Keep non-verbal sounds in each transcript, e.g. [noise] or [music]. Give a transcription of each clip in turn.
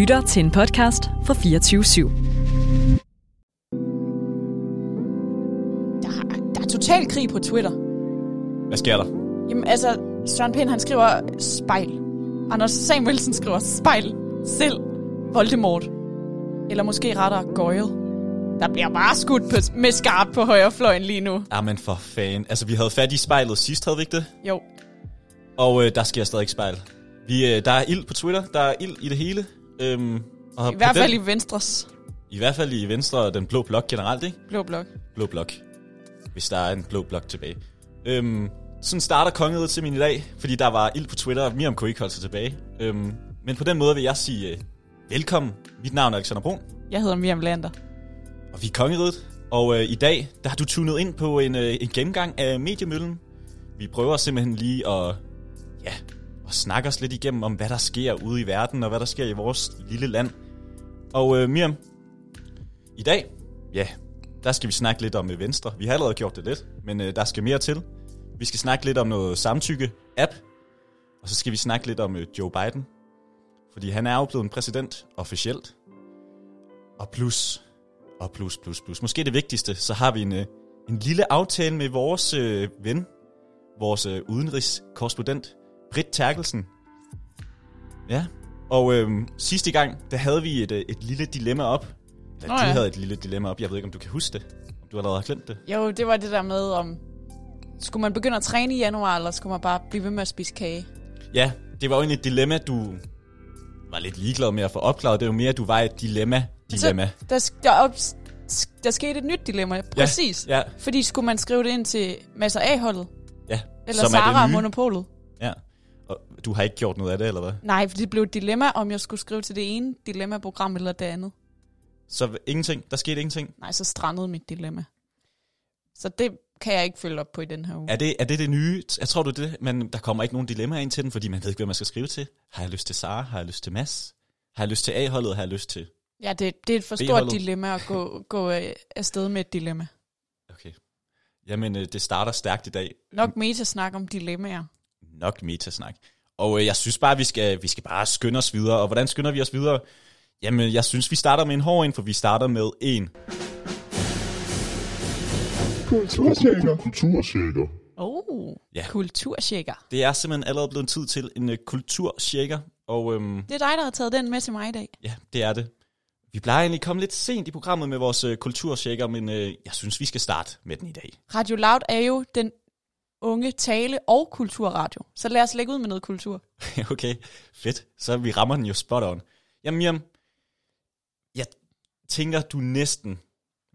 lytter til en podcast fra 24 /7. Der, er- der er total krig på Twitter. Hvad sker der? Jamen altså, Søren Pind han skriver spejl. Anders Samuelsen skriver spejl. Selv Voldemort. Eller måske rettere Goyle. Der bliver bare skudt på, med skarp på højrefløjen lige nu. Ah, men for fan. Altså, vi havde fat i spejlet sidst, havde vi ikke det? Jo, Og øh, der sker stadig ikke spejl. Vi, øh, der er ild på Twitter, der er ild i det hele. Øhm, og i hvert fald den, i Venstres i hvert fald i Venstre og den blå blok generelt, ikke? blå blok. Blå blok. Hvis der er en blå blok tilbage. Øhm, sådan starter kongeriget til min i dag, fordi der var ild på Twitter, og Miriam kunne ikke holde sig tilbage. Øhm, men på den måde vil jeg sige øh, velkommen. Mit navn er Alexander Brun, Jeg hedder Miriam Lander. og vi er kongeriget. Og øh, i dag, der har du tunet ind på en, øh, en gennemgang af mediemøllen. Vi prøver simpelthen lige at, ja, og snakke os lidt igennem om, hvad der sker ude i verden, og hvad der sker i vores lille land. Og øh, Miriam, i dag, ja, der skal vi snakke lidt om øh, Venstre. Vi har allerede gjort det lidt, men øh, der skal mere til. Vi skal snakke lidt om noget samtykke-app, og så skal vi snakke lidt om øh, Joe Biden. Fordi han er jo blevet en præsident officielt. Og plus, og plus, plus, plus. Måske det vigtigste, så har vi en, øh, en lille aftale med vores øh, ven, vores øh, udenrigskorrespondent, Britt Terkelsen. Ja, og øh, sidste gang, der havde vi et, øh, et lille dilemma op. Eller Nå du ja. havde et lille dilemma op. Jeg ved ikke, om du kan huske det. Om du allerede har glemt det. Jo, det var det der med, om skulle man begynde at træne i januar, eller skulle man bare blive ved med at spise kage? Ja, det var jo egentlig et dilemma, du var lidt ligeglad med at få opklaret. Det var mere, at du var et dilemma-dilemma. Så, der, sk- der, op, sk- der skete et nyt dilemma, præcis. Ja, Fordi skulle man skrive det ind til Masser A-holdet, ja. eller Som Sara. Monopolet? Ja. Og du har ikke gjort noget af det, eller hvad? Nej, for det blev et dilemma, om jeg skulle skrive til det ene dilemma-program eller det andet. Så ingenting. Der skete ingenting. Nej, så strandede mit dilemma. Så det kan jeg ikke følge op på i den her uge. Er det, er det det nye? Jeg tror du det, men der kommer ikke nogen dilemmaer ind til den, fordi man ved ikke, hvad man skal skrive til. Har jeg lyst til Sara? Har jeg lyst til Mads? Har jeg lyst til A-holdet? Har jeg lyst til... Ja, det, det er et for stort dilemma at gå, [laughs] gå øh, afsted med et dilemma. Okay. Jamen, øh, det starter stærkt i dag. Nok meta snak om dilemmaer. Nok metasnak. Og øh, jeg synes bare, vi skal, vi skal bare skynde os videre. Og hvordan skynder vi os videre? Jamen, jeg synes, vi starter med en hård en, for vi starter med en. Kulturtjekker. Kulturtjekker. Oh, Ja. kultursjekker. Det er simpelthen allerede blevet tid til en uh, kultursjekker. Og øhm, Det er dig, der har taget den med til mig i dag. ja, det er det. Vi plejer egentlig at komme lidt sent i programmet med vores uh, kultursjekker, men uh, jeg synes, vi skal starte med den i dag. Radio Loud er jo den unge tale- og kulturradio. Så lad os lægge ud med noget kultur. [laughs] okay, fedt. Så vi rammer den jo spot on. Jamen, Miriam, jeg tænker, du næsten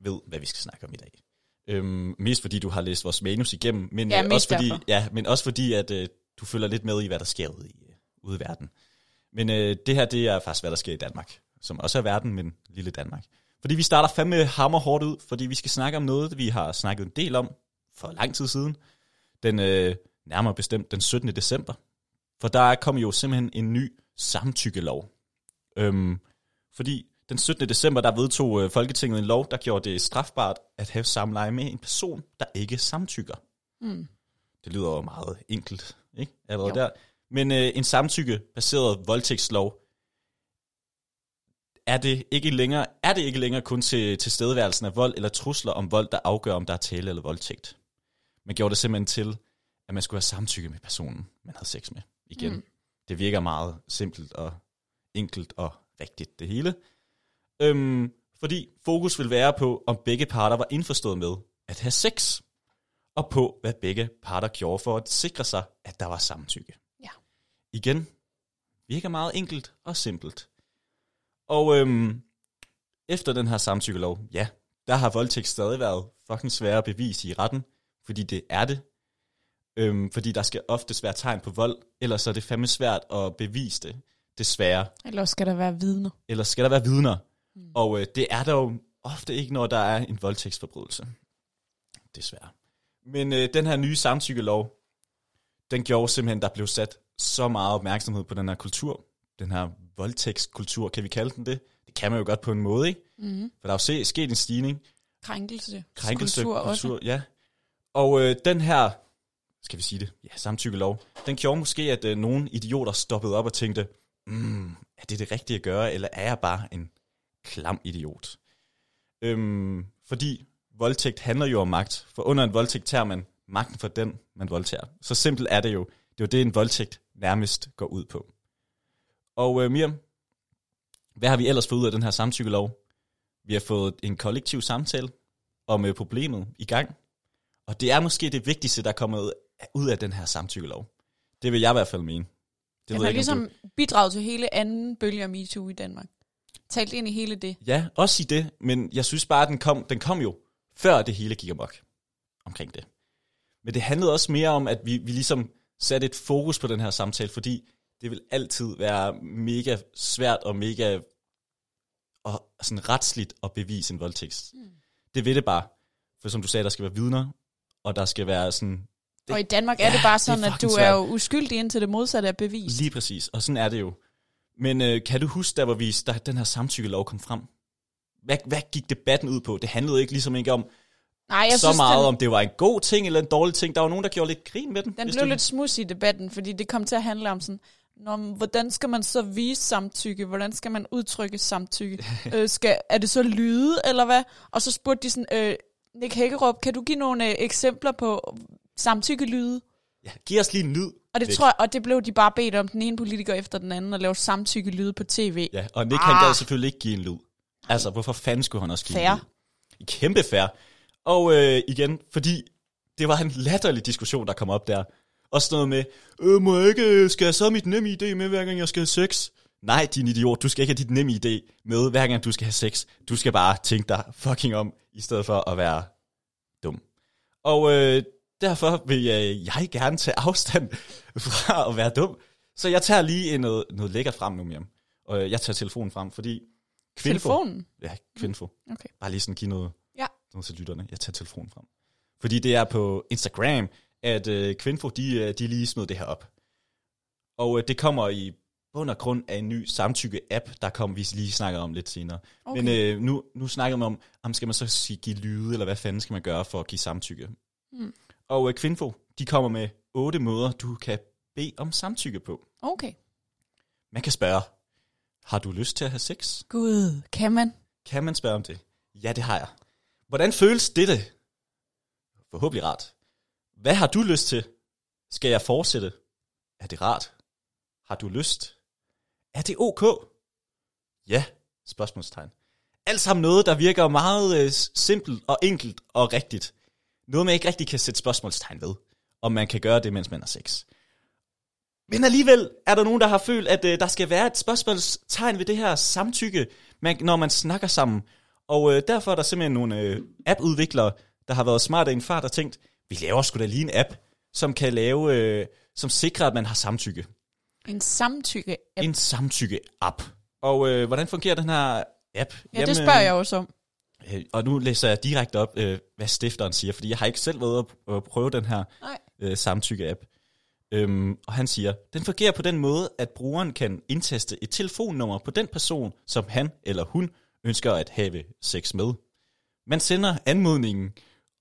ved, hvad vi skal snakke om i dag. Øhm, mest fordi du har læst vores manus igennem, men, Ja, øh, også, fordi, derfor. ja, men også fordi, at øh, du følger lidt med i, hvad der sker ude i, øh, ude i verden. Men øh, det her, det er faktisk, hvad der sker i Danmark, som også er verden, men lille Danmark. Fordi vi starter fandme hammer hårdt ud, fordi vi skal snakke om noget, vi har snakket en del om for lang tid siden. Den øh, nærmere bestemt den 17. december. For der kom jo simpelthen en ny samtykkelov. Øhm, fordi den 17. december, der vedtog øh, Folketinget en lov, der gjorde det strafbart at have samleje med en person, der ikke samtykker. Mm. Det lyder jo meget enkelt, ikke? Allerede Jo. der. Men øh, en samtykke-baseret voldtægtslov, er det ikke længere, er det ikke længere kun til, til stedværelsen af vold eller trusler om vold, der afgør, om der er tale eller voldtægt. Man gjorde det simpelthen til, at man skulle have samtykke med personen, man havde sex med. Igen. Mm. Det virker meget simpelt og enkelt og rigtigt, det hele. Øhm, fordi fokus vil være på, om begge parter var indforstået med at have sex, og på, hvad begge parter gjorde for at sikre sig, at der var samtykke. Ja. Igen, virker meget enkelt og simpelt. Og øhm, efter den her samtykkelov, ja, der har voldtægt stadig været fucking svære at bevise i retten, fordi det er det. Øhm, fordi der skal oftest være tegn på vold, ellers så er det fandme svært at bevise det, desværre. Eller skal der være vidner? Eller skal der være vidner? Mm. Og øh, det er der jo ofte ikke, når der er en voldtægtsforbrydelse. Desværre. Men øh, den her nye samtykkelov, den gjorde simpelthen, der blev sat så meget opmærksomhed på den her kultur. Den her voldtægtskultur, kan vi kalde den det? Det kan man jo godt på en måde, ikke? Mm. For der er jo sket en stigning. Krænkelse. Krænkelse, Kultur kultur, også. ja. Og øh, den her, skal vi sige det, ja, samtykkelov, den gjorde måske, at øh, nogle idioter stoppede op og tænkte, mm, er det det rigtige at gøre, eller er jeg bare en klam idiot? Øhm, fordi voldtægt handler jo om magt, for under en voldtægt tager man magten for den, man voldtager. Så simpelt er det jo. Det er jo det, en voldtægt nærmest går ud på. Og øh, Miriam, hvad har vi ellers fået ud af den her samtykkelov? Vi har fået en kollektiv samtale om øh, problemet i gang. Og det er måske det vigtigste, der er kommet ud af den her samtykkelov. Det vil jeg i hvert fald mene. Det Den ved har jeg ikke, om ligesom bidraget til hele anden bølge af MeToo i Danmark. Talt ind i hele det. du... Ja, også i det, men jeg synes bare, at den kom, den kom jo før det hele gik amok omkring det. Men det handlede også mere om, at vi, vi ligesom satte et fokus på den her samtale, fordi det vil altid være mega svært og mega og sådan retsligt at bevise en voldtægt. Mm. Det vil det bare. For som du sagde, der skal være vidner, og der skal være sådan... Det, Og i Danmark er Ja, det bare det sådan, at du er jo uskyldig indtil det modsatte er bevist. Lige præcis, og sådan er det jo. Men øh, kan du huske, der hvor vi, da den her samtykkelov kom frem? Hvad, hvad gik debatten ud på? Det handlede ikke ligesom ikke om Nej, jeg så synes, meget, den, om det var en god ting eller en dårlig ting. Der var nogen, der gjorde lidt grin med den. den blev du- lidt smus i debatten, fordi det kom til at handle om sådan, Nå, hvordan skal man så vise samtykke? Hvordan skal man udtrykke samtykke? [laughs] øh, skal, er det så lyde, eller hvad? Og så spurgte de sådan, øh, Nick Hækkerup, kan du give nogle øh, eksempler på samtykkelyde? Ja, giv os lige en lyd. Og det Nick. tror jeg, og det blev de bare bedt om, den ene politiker efter den anden, at lave samtykkelyde på tv. Ja, og Nick ah. han gad selvfølgelig ikke give en lyd. Altså, hvorfor fanden skulle han også give Fair. en lyd? Kæmpe fair. Og øh, igen, fordi det var en latterlig diskussion, der kom op der. Og sådan noget med, øh, må jeg ikke, skal jeg så have mit nemme idé med, hver gang jeg skal have sex? Nej, din idiot, du skal ikke have dit nemme idé med, hver gang du skal have sex. Du skal bare tænke dig fucking om, i stedet for at være dum. Og øh, derfor vil jeg, jeg gerne tage afstand [laughs] fra at være dum. Så jeg tager lige noget, noget lækkert frem nu, Miriam. Og øh, jeg tager telefonen frem, fordi Kvinfo, Telefonen? Ja, Kvinfo. Okay. Bare lige sådan give noget, Ja. noget til lytterne. Jeg tager telefonen frem. Fordi det er på Instagram, at øh, Kvinfo, de, øh, de lige smed det her op. Og øh, det kommer i bund og grund af en ny samtykke-app, der kom vi lige snakker om lidt senere. Okay. Men øh, nu, nu snakker man om, om skal man så sige, give lyde, eller hvad fanden skal man gøre for at give samtykke. Mm. Og øh, Kvinfo, de kommer med otte måder, du kan bede om samtykke på. Okay. Man kan spørge, har du lyst til at have sex? Gud, kan man? Kan man spørge om det? Ja, det har jeg. Hvordan føles dette? Forhåbentlig rart. Hvad har du lyst til? Skal jeg fortsætte? Er det rart? Har du lyst? Er det ok? Ja, spørgsmålstegn. Alt sammen noget, der virker meget øh, simpelt og enkelt og rigtigt. Noget, man ikke rigtig kan sætte spørgsmålstegn ved. Om man kan gøre det, mens man har sex. Men alligevel er der nogen, der har følt, at øh, der skal være et spørgsmålstegn ved det her samtykke, man, når man snakker sammen. Og øh, derfor er der simpelthen nogle øh, appudviklere, der har været smarte i en der tænkt, vi laver sgu da lige en app, som kan lave, øh, som sikrer, at man har samtykke. En samtykke En samtykke-app. Og øh, hvordan fungerer den her app? Ja, det spørger jeg også om. Øh, og nu læser jeg direkte op, øh, hvad stifteren siger, fordi jeg har ikke selv været at prøve den her Nej. øh, samtykke-app. Øhm, og han siger, den fungerer på den måde, at brugeren kan indtaste et telefonnummer på den person, som han eller hun ønsker at have sex med. Man sender anmodningen,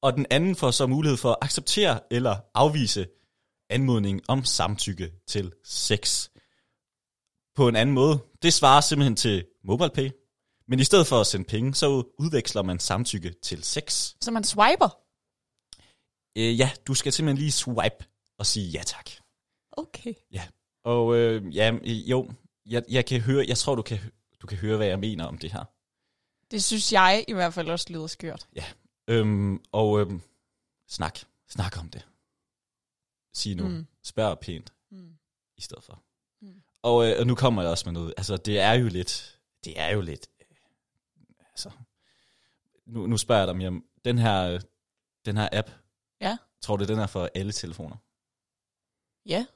og den anden får så mulighed for at acceptere eller afvise anmodningen om samtykke til sex. På en anden måde, det svarer simpelthen til MobilePay, men i stedet for at sende penge, så udveksler man samtykke til sex. Så man swiper? Øh, ja, du skal simpelthen lige swipe og sige ja tak. Okay. Ja, og øh, ja, jo, jeg, jeg kan høre, jeg tror, du kan, du kan høre, hvad jeg mener om det her. Det synes jeg i hvert fald også lyder skørt. Øhm, og øhm, snak, snak om det. Sig nu, Mm. spørg pænt Mm. i stedet for. Mm. Og, øh, og nu kommer jeg også med noget, altså det er jo lidt, det er jo lidt, øh, altså, nu, nu spørger jeg dig, Miriam, den her, den her app, Ja. tror du, den er for alle telefoner? Ja.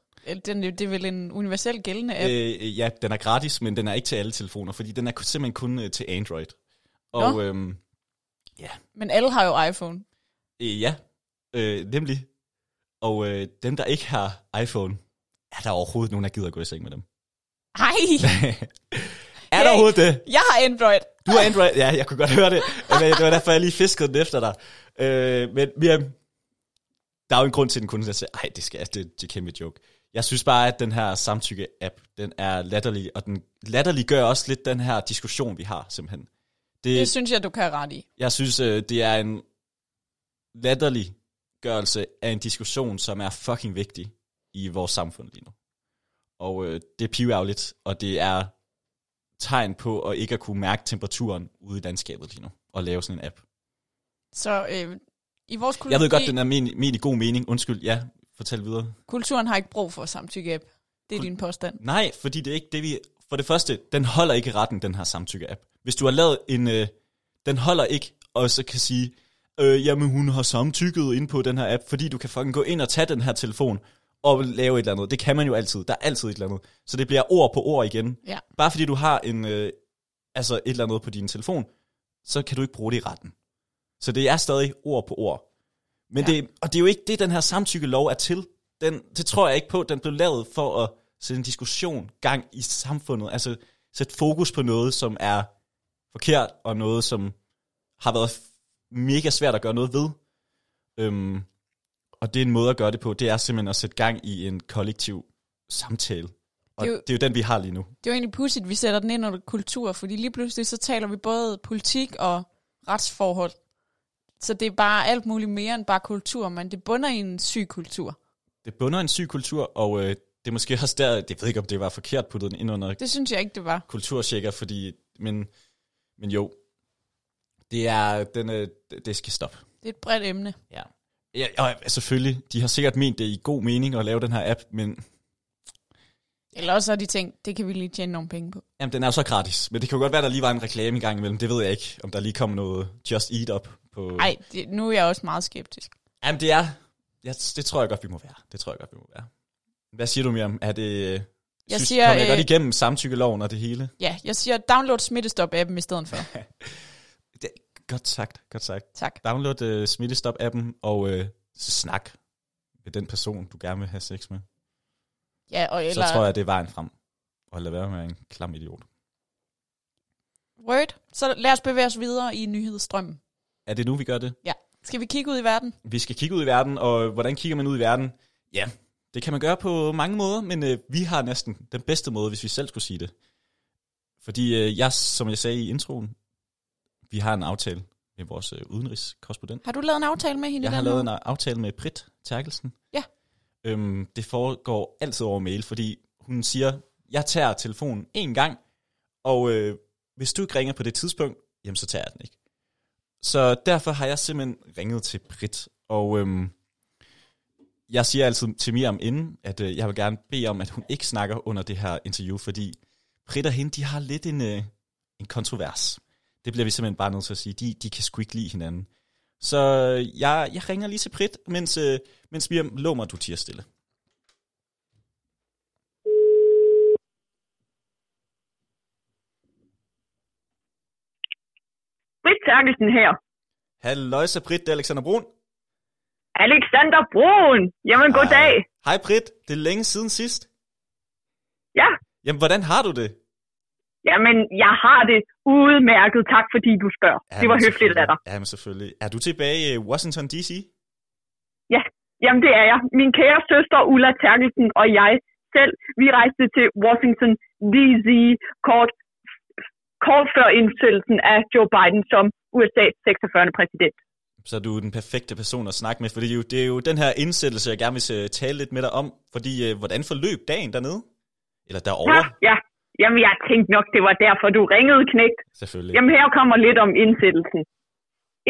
Den, det er vel en universel gældende app. Øh, ja, den er gratis, men den er ikke til alle telefoner, fordi den er simpelthen kun øh, til Android. Og Nå. øhm, Men alle har jo iPhone. øh, ja, øh, nemlig. Og øh, dem, der ikke har iPhone, er der overhovedet nogen, der gider at gå i seng med dem? Hej! [laughs] er der overhovedet det? Jeg har Android. Du har Android? Ja, jeg kunne godt høre det. Men det var derfor, jeg lige fiskede den efter dig. Øh, men Miriam, der er jo en grund til, at den kun siger, ej, det, skal, det, det er kæmpe joke. Jeg synes bare, at den her samtykke-app, den er latterlig, og den latterlig gør også lidt den her diskussion, vi har, simpelthen. Det, Det synes jeg, du kan have ret i. jeg synes, øh, det er en latterlig gørelse af en diskussion, som er fucking vigtig i vores samfund lige nu. Og øh, det er piværligt, og det er tegn på at ikke at kunne mærke temperaturen ude i landskabet lige nu, og lave sådan en app. Så øh, i vores kultur, Jeg ved godt, den er men, men i god mening. Undskyld, ja, fortæl videre. kulturen har ikke brug for samtykke-app. Det er Kul- din påstand. Nej, fordi det er ikke det, vi... For det første, den holder ikke retten, den her samtykke-app. Hvis du har lavet en... Øh, den holder ikke, og så kan sige, øh, jamen hun har samtykket ind på den her app, fordi du kan fucking gå ind og tage den her telefon og lave et eller andet. Det kan man jo altid. Der er altid et eller andet. Så det bliver ord på ord igen. Ja. Bare fordi du har en, øh, altså et eller andet på din telefon, så kan du ikke bruge det i retten. Så det er stadig ord på ord. Men Ja. det, og det er jo ikke det, den her samtykkelov er til. Den, det tror jeg ikke på. Den blev lavet for at sætte en diskussion gang i samfundet. Altså sætte fokus på noget, som er forkert, og noget, som har været mega svært at gøre noget ved. Øhm, og det er en måde at gøre det på. Det er simpelthen at sætte gang i en kollektiv samtale. Og Det er jo- det er jo den, vi har lige nu. Det er jo egentlig pudsigt, at vi sætter den ind under kultur, fordi lige pludselig så taler vi både politik og retsforhold. Så det er bare alt muligt mere end bare kultur, men det bunder i en syg kultur. Det bunder i en syg kultur, og øh, det er måske også der, jeg ved ikke, om det var forkert puttet ind under Det synes jeg ikke, det var. kulturtjekker, fordi, men, men jo, det er, den, øh, det- det skal stoppe. Det er et bredt emne. Ja. ja. Og selvfølgelig, de har sikkert ment det i god mening at lave den her app, men Eller også har de tænkt, det kan vi lige tjene nogle penge på. jamen, den er jo så gratis. Men det kan jo godt være, der lige var en reklame i gang imellem. Det ved jeg ikke, om der lige kom noget Just Eat op på... Nej, nu er jeg også meget skeptisk. Jamen, det er... Ja, det tror jeg godt, vi må være. Det tror jeg godt, vi må være. Hvad siger du, Miriam? Er det... Jeg synes, siger, kommer jeg godt øh, igennem samtykkeloven og det hele? Ja, jeg siger download Smittestop-appen i stedet for. [laughs] Godt sagt, godt sagt. Tak. Download uh, Smittestop-appen og uh, snak med den person, du gerne vil have sex med. Ja, og Eller... Så tror jeg, det er vejen frem. Og lad være med en klam idiot. Word. Så lad os bevæge os videre i nyhedsstrømmen. Er det nu, vi gør det? Ja. Skal vi kigge ud i verden? Vi skal kigge ud i verden, og hvordan kigger man ud i verden? Ja, det kan man gøre på mange måder, men øh, vi har næsten den bedste måde, hvis vi selv skulle sige det. Fordi øh, jeg, som jeg sagde i introen, vi har en aftale med vores øh, udenrigskorrespondent. Har du lavet en aftale med hende Jeg har lavet en aftale med Britt Terkelsen. Ja. Øhm, det foregår altid over mail, fordi hun siger, jeg tager telefonen en gang, og øh, hvis du ikke ringer på det tidspunkt, jamen så tager jeg den ikke. Så derfor har jeg simpelthen ringet til Britt, og øhm, jeg siger altid til Miriam inden, at øh, jeg vil gerne bede om, at hun ikke snakker under det her interview, fordi Britt og hende, de har lidt en, øh, en kontrovers. Det bliver vi simpelthen bare nødt til at sige. De, de kan sgu ikke lide hinanden. Så jeg, jeg ringer lige til Britt, mens, øh, mens Miriam lå mig, du tiger stille. Britt Terkelsen her. Halløjsa Britt, det er Alexander Brun. Alexander Broen. Jamen, goddag. Hej Britt, det er længe siden sidst. Ja, Jamen, hvordan har du det? Jamen, jeg har det udmærket. Tak, fordi du spørger. det var høfligt af dig. selvfølgelig. Ja, men selvfølgelig. Er du tilbage i Washington D.C.? Ja, jamen det er jeg. Min kære søster Ulla Terkelsen og jeg selv, vi rejste til Washington D.C. kort, kort før indsættelsen af Joe Biden som USA's 46. præsident. Så er du den perfekte person at snakke med, for det er jo, det er jo den her indsættelse, jeg gerne vil øh, tale lidt med dig om. Fordi, øh, hvordan forløb dagen dernede? Eller Ja, derovre? ja. Jamen, jeg tænkte nok, det var derfor, du ringede, knægt. Selvfølgelig. Jamen, her kommer lidt om indsættelsen.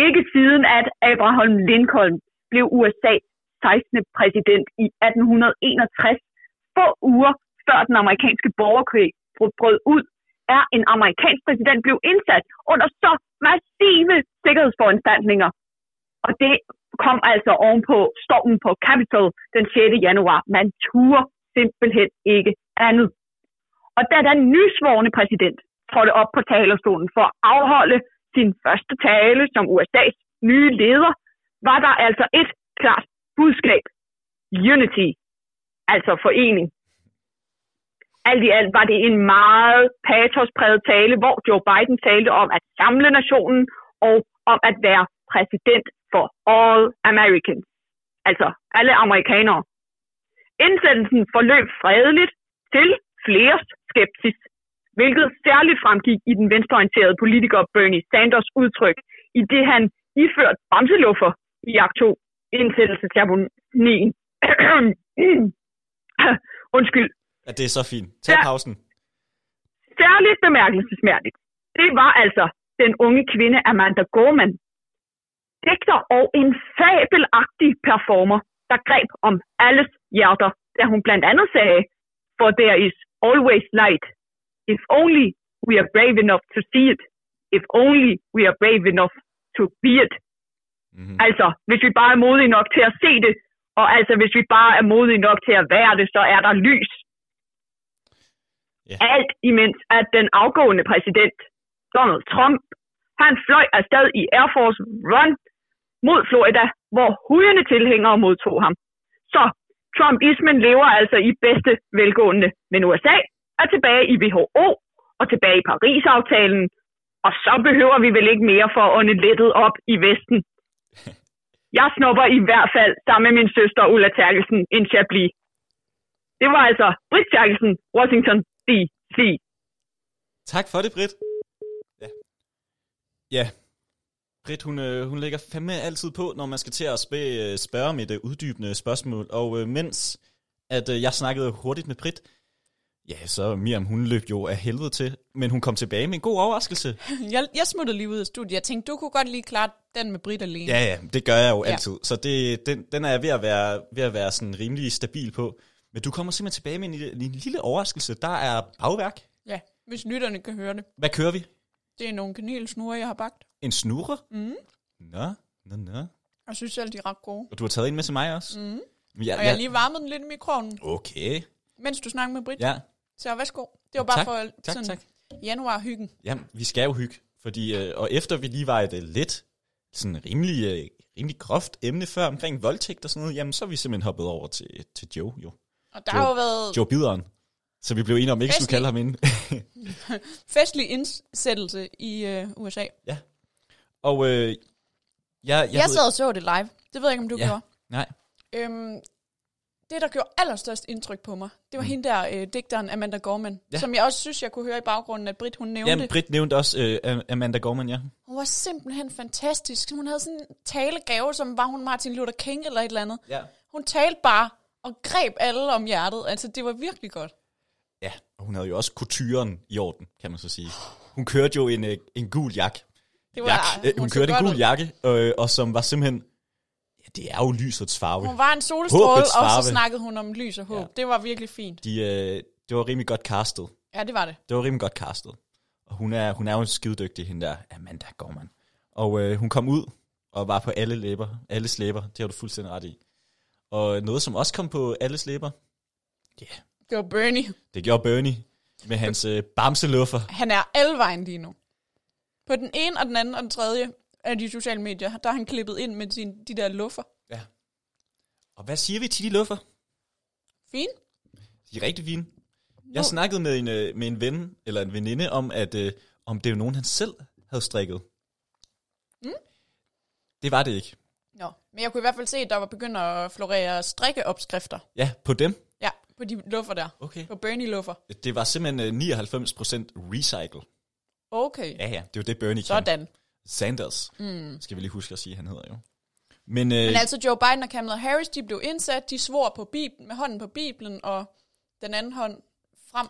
Ikke siden, at Abraham Lincoln blev USA's 16. præsident i 1861, få uger før den amerikanske borgerkrig brød- ud, er en amerikansk præsident blev indsat under så massive sikkerhedsforanstaltninger. Og det kom altså ovenpå stormen på Capitol den 6. januar. Man turde simpelthen ikke andet. Og da den nysvorne præsident trådte op på talerstolen for at afholde sin første tale som USA's nye leder, var der altså et klart budskab. Unity, altså forening. Alt i alt var det en meget patospræget tale, hvor Joe Biden talte om at samle nationen og om at være præsident for all Americans. Altså alle amerikanere. Indsættelsen forløb fredeligt til flere skepsis, hvilket særligt fremgik i den venstreorienterede politiker Bernie Sanders udtryk, i det han iført bamseluffer i akt 2 indsættelsesceremonien. [clears throat] Undskyld. Ja, det er så fint. Tag Ja. pausen. Særligt bemærkelsesværdigt. Det var altså den unge kvinde Amanda Gorman, digter og en fabelagtig performer, der greb om alles hjerter, da hun blandt andet sagde, for there is always light, if only we are brave enough to see it, if only we are brave enough to be it. Mm-hmm. Altså, hvis vi bare er modige nok til at se det, og altså, hvis vi bare er modige nok til at være det, så er der lys. Ja. Alt imens, at den afgående præsident, Donald Trump, han fløj afsted i Air Force Run mod Florida, hvor hujende tilhængere modtog ham. Så Trumpismen lever altså i bedste velgående, men USA er tilbage i WHO og tilbage i Paris-aftalen, og så behøver vi vel ikke mere for at ånde lettet op i Vesten. [laughs] Jeg snupper i hvert fald sammen med min søster Ulla Terkelsen en Chablis. Det var altså Britt Terkelsen, Washington D.C. Tak for det, Britt. Ja. Ja. Britt, hun, øh, hun lægger fandme altid på, når man skal til at spørge, spørge om et øh, uddybende spørgsmål. Og øh, mens at øh, jeg snakkede hurtigt med Britt, ja, så Miriam, hun løb jo af helvede til, men hun kom tilbage med en god overraskelse. [laughs] Jeg, jeg smuttede lige ud af studiet. Jeg tænkte, du kunne godt lige klare den med Britt alene. Ja, ja, det gør jeg jo Ja. altid. Så det, den, den er jeg ved at være, ved at være sådan rimelig stabil på. Men du kommer simpelthen tilbage med en, en lille overraskelse. Der er bagværk. ja. Hvis lytterne kan høre det. Hvad kører vi? Det er nogle kanelsnure, jeg har bagt. En snurre? Mm. Nå, nå, nå. Jeg synes selv, de er ret gode. Og du har taget en med til mig også? Mm. Ja, Og jeg har lige varmet den lidt i mikroovnen, Okay. mens du snakker med Britt. Ja, Så værsgo. Det var bare Tak, for tak, sådan tak. januar-hyggen. Jamen, vi skal jo hygge. Fordi, øh, og efter vi lige var et øh, lidt, sådan rimelig, øh, rimelig groft emne før omkring voldtægt og sådan noget, jamen så er vi simpelthen hoppet over til, til Joe, jo. Og der Jo. har jo været Joe Bideren. Så vi blev enige om ikke skulle kalde ham ind. [laughs] festlig indsættelse i øh, USA. Og øh, jeg, jeg, Jeg sad og så det live. Det ved jeg ikke, om du Ja. gjorde. Nej. Øhm, det, der gjorde allerstørst indtryk på mig, det var mm. hende der, øh, digteren Amanda Gorman, Ja. som jeg også synes, jeg kunne høre i baggrunden, at Britt, hun nævnte. Jamen, Britt nævnte også øh, Amanda Gorman, ja. Hun var simpelthen fantastisk. Hun havde sådan en talegave, som var hun Martin Luther King eller et eller andet. Ja. Hun talte bare og greb alle om hjertet. Altså, det var virkelig godt. Ja, og hun havde jo også kulturen i orden, kan man så sige. Hun kørte jo en, øh, en gul jakke. Det var, Jak. Øh, hun så kørte en gul ud. jakke, øh, og som var simpelthen... Ja, det er jo lysets farve. Hun var en solstråle, og så snakkede hun om lys og håb. Ja. Ja. Det var virkelig fint. De, øh, det var rimelig godt castet. Ja, det var det. Det var rimelig godt castet. Og hun er, hun er jo skidedygtig, hende der Amanda Gorman. Og øh, hun kom ud og var på alle læber, alle slæber. Det har du fuldstændig ret i. Og noget, som også kom på alle slæber, Det var Bernie. det gjorde Bernie med hans øh, bamseluffer. Han er alvejen lige nu. På den ene og den anden og den tredje af de sociale medier, der har han klippet ind med sin, de der luffer. Ja. Og hvad siger vi til de luffer? Fint. De er rigtig fine. Jeg snakkede med en, øh, med en ven, eller en veninde, om, at øh, om det var nogen, han selv havde strikket. Mm. Det var det ikke. Nå, men jeg kunne i hvert fald se, at der var begyndt at florere strikkeopskrifter. Ja, på dem. Ja, på de luffer der. Okay. På Bernie-luffer. Det var simpelthen øh, 99% recycle. Okay. Ja, ja, det var det Bernie kan. Sådan. Sanders, Mm. skal vi lige huske at sige, han hedder jo. Men, øh, Men altså Joe Biden og Kamala Harris, de blev indsat, de svor på Bibelen, med hånden på Bibelen, og den anden hånd frem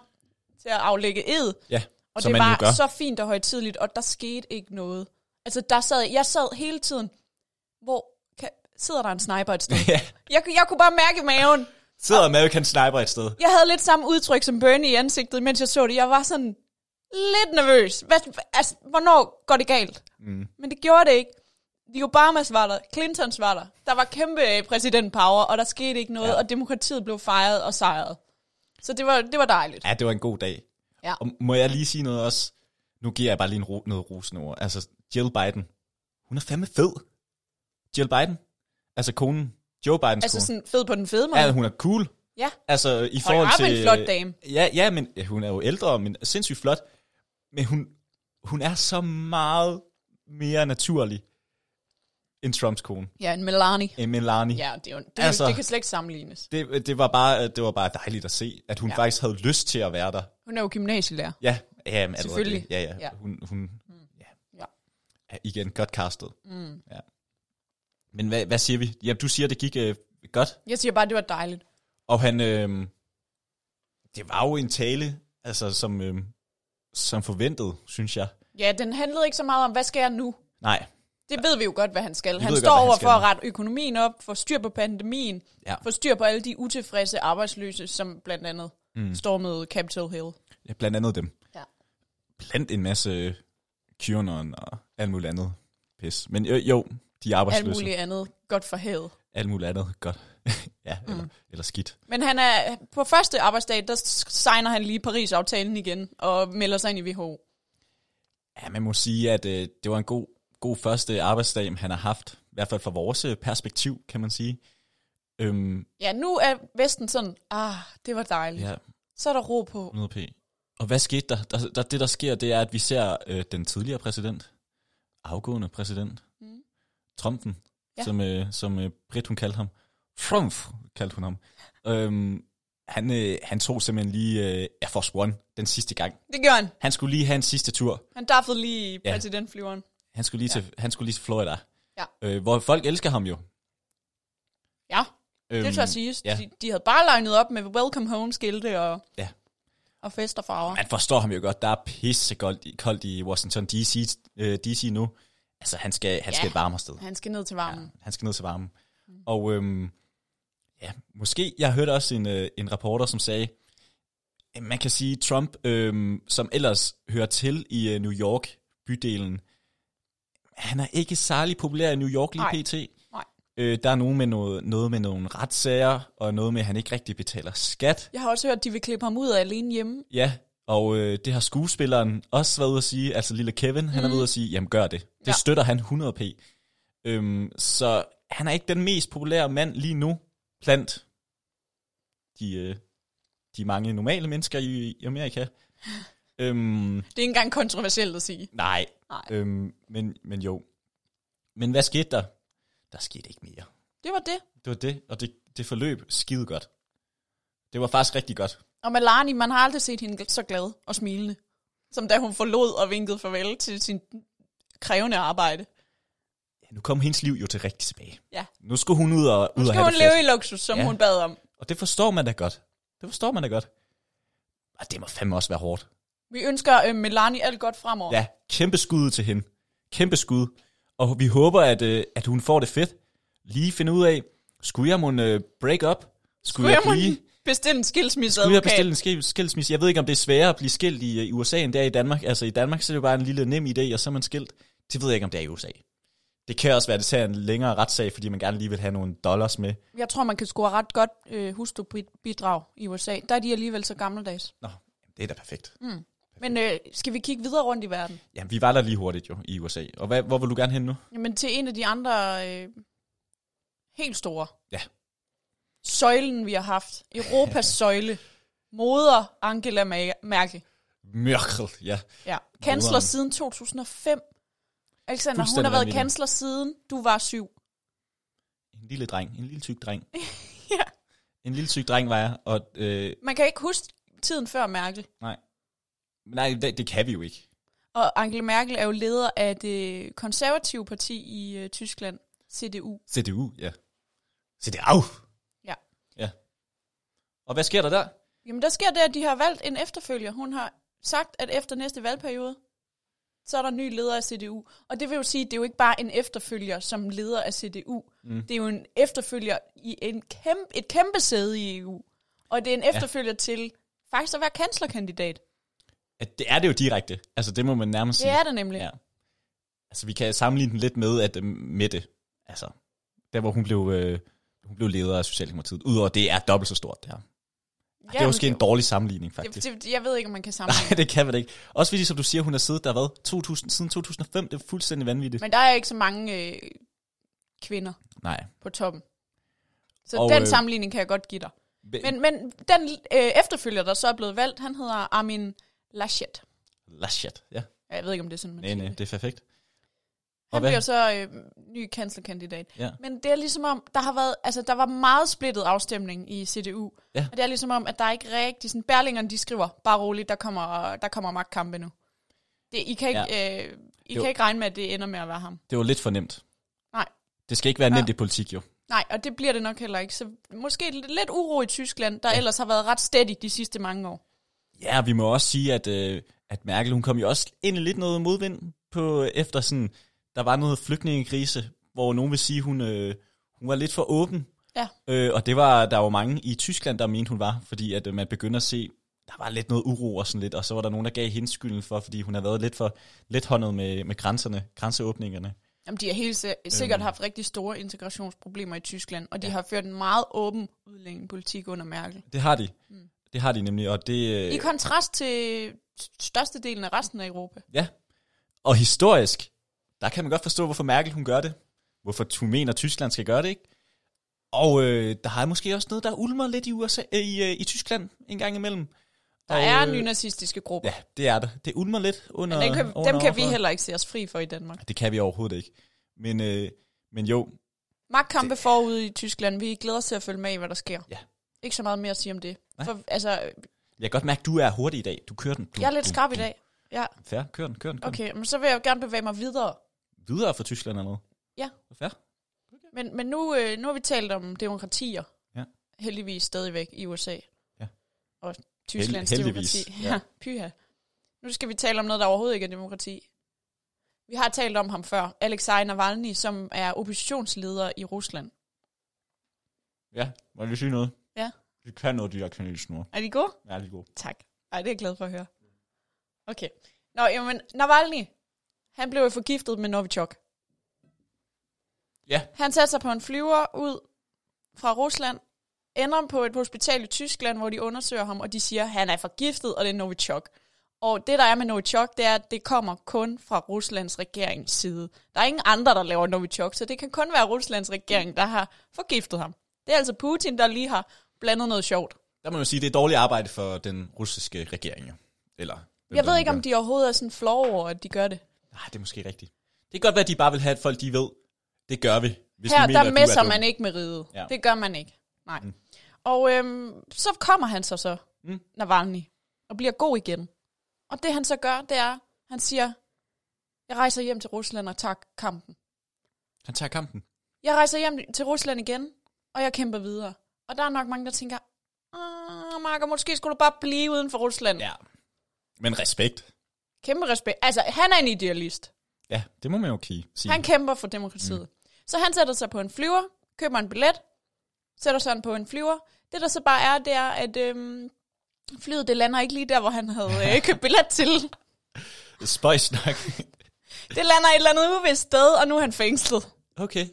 til at aflægge ed. ja, Og det jo var så fint og højtidligt, og der skete ikke noget. Altså, der sad, jeg sad hele tiden, hvor kan, sidder der en sniper et sted? [laughs] ja, jeg, kunne- jeg kunne bare mærke i maven. sidder American Sniper et sted. Jeg havde lidt samme udtryk som Bernie i ansigtet, mens jeg så det. Jeg var sådan lidt nervøs. Hvad, altså, hvornår går det galt? Mm. Men det gjorde det ikke. De Obamas var der, Clintons var der. Der var kæmpe øh, præsidentpower, og der skete ikke noget, Ja. og demokratiet blev fejret og sejret. Så det var, det var dejligt. Ja, det var en god dag. Ja. Og må jeg lige sige noget også? Nu giver jeg bare lige en ro, noget rosende ord. Altså, Jill Biden. Hun er fandme fed. Jill Biden. Altså konen. Joe Bidens Altså kone. sådan fed på den fede måde. Ja, hun er cool. Ja. Altså, i forhold er til... en flot dame. Ja, ja, men ja, hun er jo ældre, men sindssygt flot. Men hun, hun er så meget mere naturlig. end Trumps kone. Ja, en Melanie. En Melania. Ja, det, er jo, det, Altså- det kan slet ikke sammenlignes. Det, det, var bare, det var bare dejligt at se, at hun ja. Faktisk havde lyst til at være der. Hun er jo gymnasielærer. Ja, ja men, Selvfølgelig. Det. Ja, ja. Ja. Hun, hun ja. Ja. ja. Igen, godt castet. Mm. Ja. Men hvad, hvad siger vi? Ja, du siger, det gik øh, godt. Jeg siger bare, det var dejligt. Og han, øh, det var jo en tale, altså som, øh, som forventet, synes jeg. Ja, den handlede ikke så meget om, hvad skal jeg nu? Nej, Det ved vi jo godt, hvad han skal. Vi Han står godt, han over skal for at rette økonomien op, få styr på pandemien, Ja. få styr på alle de utilfredse arbejdsløse, som blandt andet Mm. stormede Capitol Hill. ja, blandt andet dem. Ja. Blandt en masse QAnon og alt muligt andet pis. Men jo, jo de er Alt arbejdsløse. muligt andet godt for havet. Alt muligt andet godt. [laughs] ja, eller, Mm. eller skidt. Men han er på første arbejdsdag, der signer han lige Paris-aftalen igen og melder sig ind i WHO. Ja, man må sige, at øh, det var en god, god første arbejdsdag, han har haft. I hvert fald fra vores øh, perspektiv, kan man sige. Øhm, Ja, nu er Vesten sådan, ah, det var dejligt. ja, Så er der ro på. 100 p. Og hvad skete der? der, der det, der sker, det er, at vi ser øh, den tidligere præsident, afgående præsident, Mm. Trumpen. Ja. som, øh, som øh, Britt, hun kaldte ham. Trump, kaldte hun ham. Øhm, han, øh, han tog simpelthen lige øh, Air Force One den sidste gang. Det gør han. Han skulle lige have en sidste tur. Han daffede lige Ja. præsidentflyveren. Han skulle lige, ja. til, han skulle lige til Florida. Ja. Øh, hvor folk elsker ham jo. Ja, Øhm, det tør siges. ja. De, de havde bare legnet op med welcome home skilte og, Ja. og fest og farver. Man forstår ham jo godt. Der er pissekoldt i, koldt i Washington DC, øh, DC nu. Altså, han skal, han Ja. skal et varmere sted. Han skal ned til varmen. Ja, han skal ned til varmen. Mm. Og øhm, ja, måske, jeg hørte også en, øh, en reporter, som sagde, man kan sige, Trump, øhm, som ellers hører til i øh, New York, bydelen, han er ikke særlig populær i New York lige Nej. pt. Nej. Øh, der er nogen med noget, noget med nogle retssager, og noget med, at han ikke rigtig betaler skat. Jeg har også hørt, at de vil klippe ham ud af alene hjemme. Ja, og øh, det har skuespilleren også været ude at sige, altså lille Kevin, mm. han er Mhm. ude at sige, jamen gør det. Det. Ja. støtter han 100p. Øhm, så han er ikke den mest populære mand lige nu, blandt de, øh, de mange normale mennesker i, i Amerika. [laughs] øhm, Det er ikke engang kontroversielt at sige. nej, Nej. øhm, men, men jo. Men hvad skete der? Der skete ikke mere. Det var det. Det var det, og det, det forløb skide godt. Det var faktisk rigtig godt. Og Melanie, man har aldrig set hende så glad og smilende, som da hun forlod og vinkede farvel til sin krævende arbejde. Nu kom hendes liv jo til rigtig tilbage. Ja. Nu skulle hun ud og, ud Nu og skal have hun det leve i luksus, som Ja. hun bad om. Og det forstår man da godt. Det forstår man da godt. Og det må fandme også være hårdt. Vi ønsker øh, Melanie alt godt fremover. Ja, kæmpe skud til hende. Kæmpe skud. Og vi håber, at, øh, at hun får det fedt. Lige finde ud af, skulle jeg mon øh, break up? Skulle, Skulle jeg jeg blive... bestille en skilsmisse Skulle jeg bestille en skil- skilsmisse? Jeg ved ikke, om det er sværere at blive skilt i, i USA, end det er i Danmark. Altså i Danmark, så er det jo bare en lille nem idé, og så er man skilt. Det ved jeg ikke, om det er i USA. Det kan også være, at det tager en længere retssag, fordi man gerne lige vil have nogle dollars med. Jeg tror, man kan score ret godt øh, hustrubidrag i USA. Der er de alligevel så gammeldags. Nå, det er da perfekt. Mm. Men øh, skal vi kigge videre rundt i verden? Ja, vi var der lige hurtigt jo i USA. Og hvad, hvor vil du gerne hen nu? Jamen til en af de andre øh, helt store. Ja. Søjlen, vi har haft. Europas [laughs] søjle. Moder Angela Merkel. Merkel, ja. Ja. Kansler siden 2005. Alexander, hun har været kansler siden du var syv. En lille dreng. En lille tyk dreng. [laughs] Ja. En lille tyk dreng var jeg, og øh, Man kan ikke huske tiden før Merkel. nej, det, det kan vi jo ikke. Og Angela Merkel er jo leder af det konservative parti i øh, Tyskland, CDU. CDU, ja. CDU. Ja. Ja. Og hvad sker der der? Jamen der sker det, at de har valgt en efterfølger. Hun har sagt, at efter næste valgperiode, så er der en ny leder af CDU. Og det vil jo sige, at det er jo ikke bare en efterfølger som leder af CDU. Mm. Det er jo en efterfølger i en kæmpe, et kæmpe sæde i EU. Og det er en efterfølger ja. til faktisk at være kanslerkandidat. At det er det jo direkte. Altså, det må man nærmest Det sige. er det nemlig. Ja. Altså, vi kan sammenligne den lidt med, at øh, Mette, altså, der hvor hun blev, øh, hun blev leder af Socialdemokratiet, udover det er dobbelt så stort, det her. Det er måske en dårlig sammenligning, faktisk. det, det, jeg ved ikke, om man kan [laughs] sammenligne. Nej, det kan man ikke. Også fordi, som du siger, hun har siddet der, hvad, 2000, siden 2005, det er fuldstændig vanvittigt. Men der er ikke så mange øh, kvinder Nej. på toppen. Så Og, den øh, sammenligning kan jeg godt give dig. Men, Men, men den øh, efterfølger, der så er blevet valgt, han hedder Armin Laschet. Laschet, ja. Ja, Jeg ved ikke, om det er sådan, man Nej, siger nej, det er perfekt. Han hvad? bliver så øh, ny kanslerkandidat. Ja. Men det er ligesom om, der har været, altså der var meget splittet afstemning i CDU. Ja. Og det er ligesom om, at der er ikke rigtig, sådan Berlingerne, de skriver, bare roligt, der kommer, der kommer magtkampe nu. Det, I kan ikke, ja. øh, I Jo. kan ikke regne med, at det ender med at være ham. Det var lidt for nemt. Nej. Det skal ikke være Ja. nemt i politik, jo. Nej, og det bliver det nok heller ikke. Så måske lidt lidt uro i Tyskland, der ja. ellers har været ret steady de sidste mange år. Ja, vi må også sige, at, øh, at Merkel, hun kom jo også ind i lidt noget modvind på, efter sådan, der var noget flygtningekrise, hvor nogen vil sige, hun, øh, hun var lidt for åben. Ja. Øh, og det var der var mange i Tyskland, der mente, hun var, fordi at øh, man begynder at se, der var lidt noget uro og sådan lidt, og så var der nogen, der gav hende skylden for, fordi hun har været lidt for let håndet med, med grænserne, grænseåbningerne. Jamen, de har helt si- sikkert haft rigtig store integrationsproblemer i Tyskland, og de ja. har ført en meget åben udlændingepolitik under Merkel. Det har de. Mm. Det har de nemlig, og det... øh, I kontrast til størstedelen af resten af Europa. Ja. Og historisk, der kan man godt forstå, hvorfor Merkel hun gør det. Hvorfor hun mener, Tyskland skal gøre det, ikke? Og øh, der har måske også noget, der ulmer lidt i, USA, øh, i, øh, i Tyskland en gang imellem. Der og, er øh, nynazistiske grupper. Ja, det er der. Det ulmer lidt under... Men dem kan, under dem kan vi heller ikke se os fri for i Danmark. Det kan vi overhovedet ikke. Men, øh, men jo, Magtkampe forud i Tyskland. Vi glæder os til at følge med i, hvad der sker. Ja. Ikke så meget mere at sige om det. Nej. For, altså, jeg kan godt mærke, at du er hurtig i dag. Du kører den. Blum, jeg er lidt skrab i dag. Ja, Fair, kør den, kør den. Kør okay. Men så vil jeg gerne bevæge mig videre. Videre fra Tyskland eller noget? Ja. Fair. Men, men nu, øh, nu har vi talt om demokratier. Ja. Heldigvis stadigvæk i USA. Ja. Og Tysklands Held- demokrati. ja. Ja, pyha. Nu skal vi tale om noget, der overhovedet ikke er demokrati. Vi har talt om ham før. Alexei Navalny, som er oppositionsleder i Rusland. Ja, må jeg lige sige noget? Ja. Vi kan noget, de her kanelsnore. Er de gode? Ja, lige god. Tak. Ej, det er jeg glad for at høre. Okay. Nå, jamen, Navalny, han blev jo forgiftet med Novichok. Ja. Han satte sig på en flyver ud fra Rusland, ender på et hospital i Tyskland, hvor de undersøger ham, og de siger, at han er forgiftet, og det er Novichok. Og det, der er med Novichok, det er, at det kommer kun fra Ruslands regerings side. Der er ingen andre, der laver Novichok, så det kan kun være Ruslands regering, der har forgiftet ham. Det er altså Putin, der lige har blandet noget sjovt. Der må man sige, det er dårligt arbejde for den russiske regering, jo. Eller... Jeg ved ikke, om de overhovedet er sådan flove over, at de gør det. Nej, det er måske rigtigt. Det kan godt være, at de bare vil have, at folk de ved, det gør vi, hvis Her, vi mener, der messer er man ikke med riget. Ja. Det gør man ikke. Nej. Mm. Og øhm, så kommer han så så, Mm. mm. Navalny, og bliver god igen. Og det han så gør, det er, han siger, jeg rejser hjem til Rusland og tager kampen. Han tager kampen. Jeg rejser hjem til Rusland igen, og jeg kæmper videre. Og der er nok mange, der tænker, ah, Marker, måske skulle du bare blive uden for Rusland. Ja. Men respekt. Kæmpe respekt. Altså, han er en idealist. Ja, det må man jo kige, sige. Han kæmper for demokratiet. Mm. Så han sætter sig på en flyver, køber en billet, sætter sig på en flyver. Det der så bare er, det er, at øhm, flyet det lander ikke lige der, hvor han havde øh, [laughs] købt billet til. Spøjs nok. [laughs] Det lander et eller andet uvist sted, og nu er han fængslet. okay.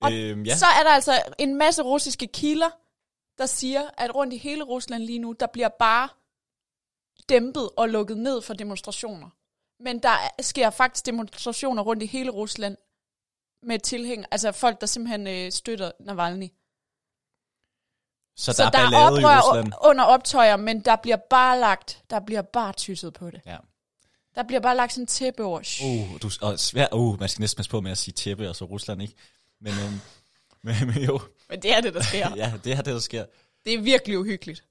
Og øhm, ja. Så er der altså en masse russiske kilder, der siger, at rundt i hele Rusland lige nu, der bliver bare dæmpet og lukket ned for demonstrationer. Men der sker faktisk demonstrationer rundt i hele Rusland med tilhæng, altså folk, der simpelthen øh, støtter Navalny. så, Så der er der er ballade i oprør Rusland. under optøjer, men der bliver bare lagt, der bliver bare tysset på det. Ja. Der bliver bare lagt sådan en tæppe over. Shh. Uh, du, og svær, uh, man skal næsten passe på med at sige tæppe, og så Rusland, ikke? Men, øhm, [laughs] men, men jo, Men det er det, der sker. [laughs] ja, det er det, der sker. Det er virkelig uhyggeligt.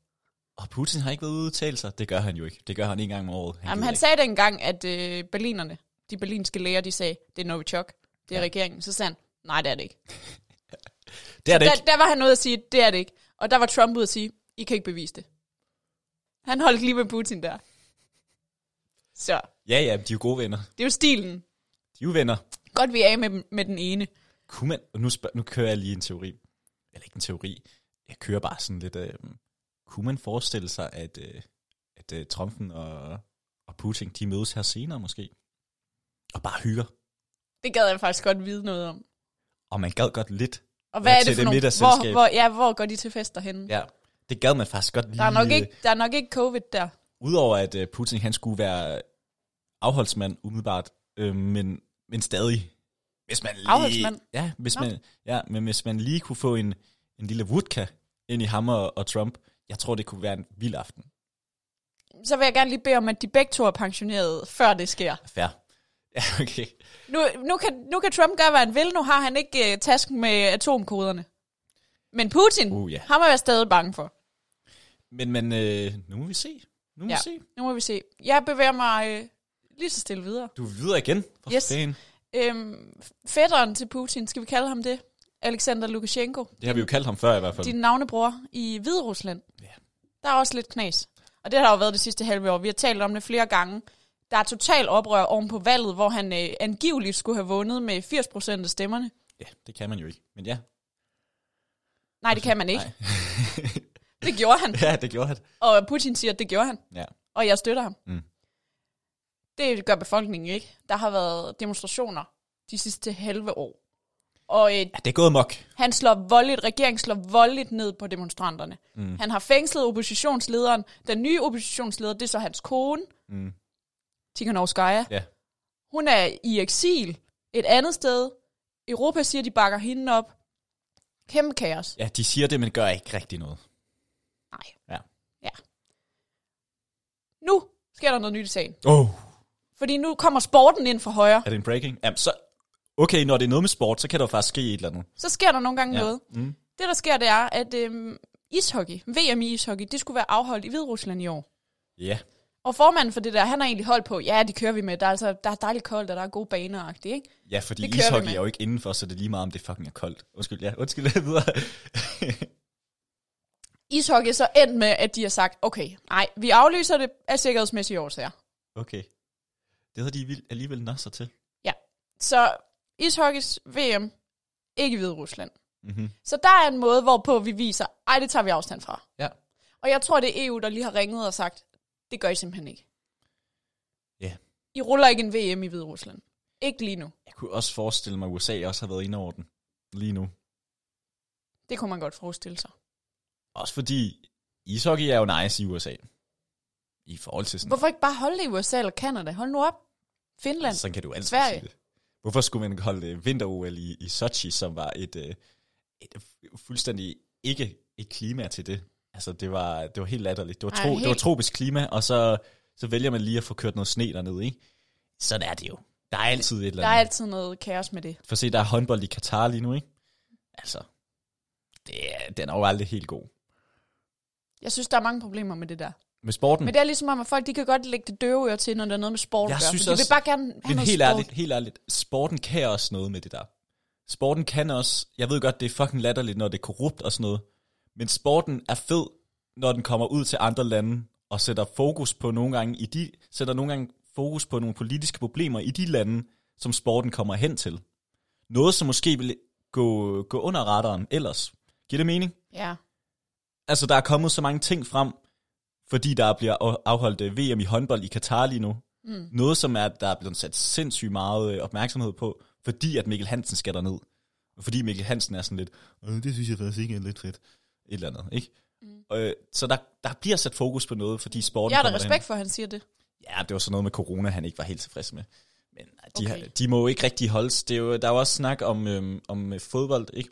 Og Putin har ikke været ude at udtale sig. Det gør han jo ikke. Det gør han en gang om året. Jamen, gider han ikke. sagde det engang, at øh, berlinerne, de berlinske læger, de sagde, det er Novichok, det er Ja. regeringen. Så sagde han, nej, det er det ikke. [laughs] det er det der, ikke. der var han nødt at sige, det er det ikke. Og der var Trump ude at sige, I kan ikke bevise det. Han holdt lige med Putin der. Så, Ja, ja, de er jo gode venner. det er jo stilen. De er jo venner. Godt, vi er af med, med den ene. Kunne man, og nu, spørg, nu kører jeg lige en teori. Eller ikke en teori. Jeg kører bare sådan lidt... Øh, kunne man forestille sig, at, øh, at øh, Trumpen og, og Putin, de mødes her senere måske? Og bare hygger. Det gad jeg faktisk godt vide noget om. Og man gad godt lidt. Og hvad er det for nogle... Hvor, hvor, ja, hvor går de til fester henne? Ja, det gad man faktisk godt lige. Der er, nok ikke, der er nok ikke covid der. Udover at øh, Putin han skulle være afholdsmand umiddelbart, øh, men, men stadig. Hvis man lige, Afholdsmand? Ja, hvis Nå. man, ja, men hvis man lige kunne få en, en lille vodka ind i ham og, og Trump, jeg tror, det kunne være en vild aften. Så vil jeg gerne lige bede om, at de begge to er pensioneret, før det sker. Fair. [laughs] Ja, okay. Nu, nu, kan, nu kan Trump gøre, hvad han vil. Nu har han ikke uh, tasken med atomkoderne. Men Putin, Uh, ja. ham er jeg stadig bange for. Men, men øh, nu må vi se. Nu må Ja. vi se. Nu må vi se. Jeg bevæger mig øh, lige så stille videre. Du er videre igen. For Yes. Øhm, fætteren til Putin, skal vi kalde ham det? Alexander Lukashenko. Det har vi jo kaldt ham før i hvert fald. Din navnebror i Hvide Rusland. Ja. Der er også lidt knas. Og det har der jo været det sidste halve år. Vi har talt om det flere gange. Der er total oprør oven på valget, hvor han øh, angiveligt skulle have vundet med 80% af stemmerne. Ja, det kan man jo ikke. Men ja. Nej, det kan man ikke. Det gjorde han. [laughs] ja, det gjorde han. Og Putin siger, at det gjorde han. Ja. Og jeg støtter ham. Mm. Det gør befolkningen ikke. Der har været demonstrationer de sidste halve år. Og øh, ja, det er gået mok. han slår voldeligt, regeringen slår voldeligt ned på demonstranterne. Mm. Han har fængslet oppositionslederen. Den nye oppositionsleder, det er så hans kone, Mm. Tikhanovskaya. Ja. Hun er i eksil et andet sted. Europa siger, de bakker hende op. Kæmpe kaos. Ja, de siger det, men gør ikke rigtig noget. Nej. Ja. Ja. Nu sker der noget nyt i sagen. Oh. Fordi nu kommer sporten ind for højre. Er det en breaking? Jamen, så... Okay, når det er noget med sport, så kan der jo faktisk ske et eller andet. Så sker der nogle gange Ja. noget. Mm. Det, der sker, det er, at øhm, ishockey, VM i ishockey, det skulle være afholdt i Hviderusland i år. Ja. Og formanden for det der, han har egentlig holdt på, ja, det kører vi med. Der er, altså, der er dejligt koldt, og der er gode baner ikke? Ja, fordi Det ishockey er jo ikke indenfor, så det er lige meget, om det fucking er koldt. Undskyld, ja. Undskyld, videre. [laughs] Ishockey så endt med, at de har sagt, okay, nej, vi aflyser det af sikkerhedsmæssige årsager. okay. Det havde de alligevel nok sig til. Ja, så ishockeys VM, ikke i Hvide Rusland. Mm-hmm. Så der er en måde, hvorpå vi viser, ej, det tager vi afstand fra. Ja. Og jeg tror, det er EU, der lige har ringet og sagt, det gør I simpelthen ikke. Ja. I ruller ikke en VM i Hvide Rusland. Ikke lige nu. Jeg kunne også forestille mig, at USA også har været inde over den lige nu. Det kunne man godt forestille sig. Også fordi ishockey er jo nice i USA. I forhold til sådan... Hvorfor ikke bare holde det i USA eller Canada? Hold nu op. Finland. Sådan kan du altid Sverige. sige det. Hvorfor skulle man holde øh, vinter-OL i, i Sochi, som var et, øh, et fu- fuldstændig ikke et klima til det? Altså, det var, det var helt latterligt. Det var, Ej, tro, helt- det var tropisk klima, og så, så vælger man lige at få kørt noget sne dernede, ikke? Sådan er det jo. Der er altid et eller Der andet. er altid noget kaos med det. For se, der er håndbold i Katar lige nu, ikke? Altså, det er, den er jo aldrig helt god. Jeg synes, der er mange problemer med det der. Med sporten, Men det er ligesom om, at folk de kan godt lægge det døve øre til, når der er noget med sport. Jeg synes for de også- vil bare gerne have Men noget helt sport. ærligt, helt ærligt, sporten kan også noget med det der. Sporten kan også, jeg ved godt, det er fucking latterligt, når det er korrupt og sådan noget, men sporten er fed, når den kommer ud til andre lande og sætter fokus på nogle gange i de, sætter nogle gange fokus på nogle politiske problemer i de lande, som sporten kommer hen til. Noget, som måske vil gå, gå under radaren ellers. Giver det mening? Ja. Altså, der er kommet så mange ting frem, fordi der bliver afholdt øh, VM i håndbold i Katar lige nu. Mm. Noget, som er, der er blevet sat sindssygt meget øh, opmærksomhed på, fordi at Mikkel Hansen skal derned. Og fordi Mikkel Hansen er sådan lidt, øh, det synes jeg faktisk ikke er lidt fedt. Et eller andet, ikke? Mm. Øh, så der, der bliver sat fokus på noget, fordi sporten Jeg har da respekt derhen. for, at han siger det. Ja, det var sådan noget med corona, han ikke var helt tilfreds med. Men de, Okay. okay. de må jo ikke rigtig holdes. Det er jo, der er jo også snak om, øhm, om fodbold, ikke?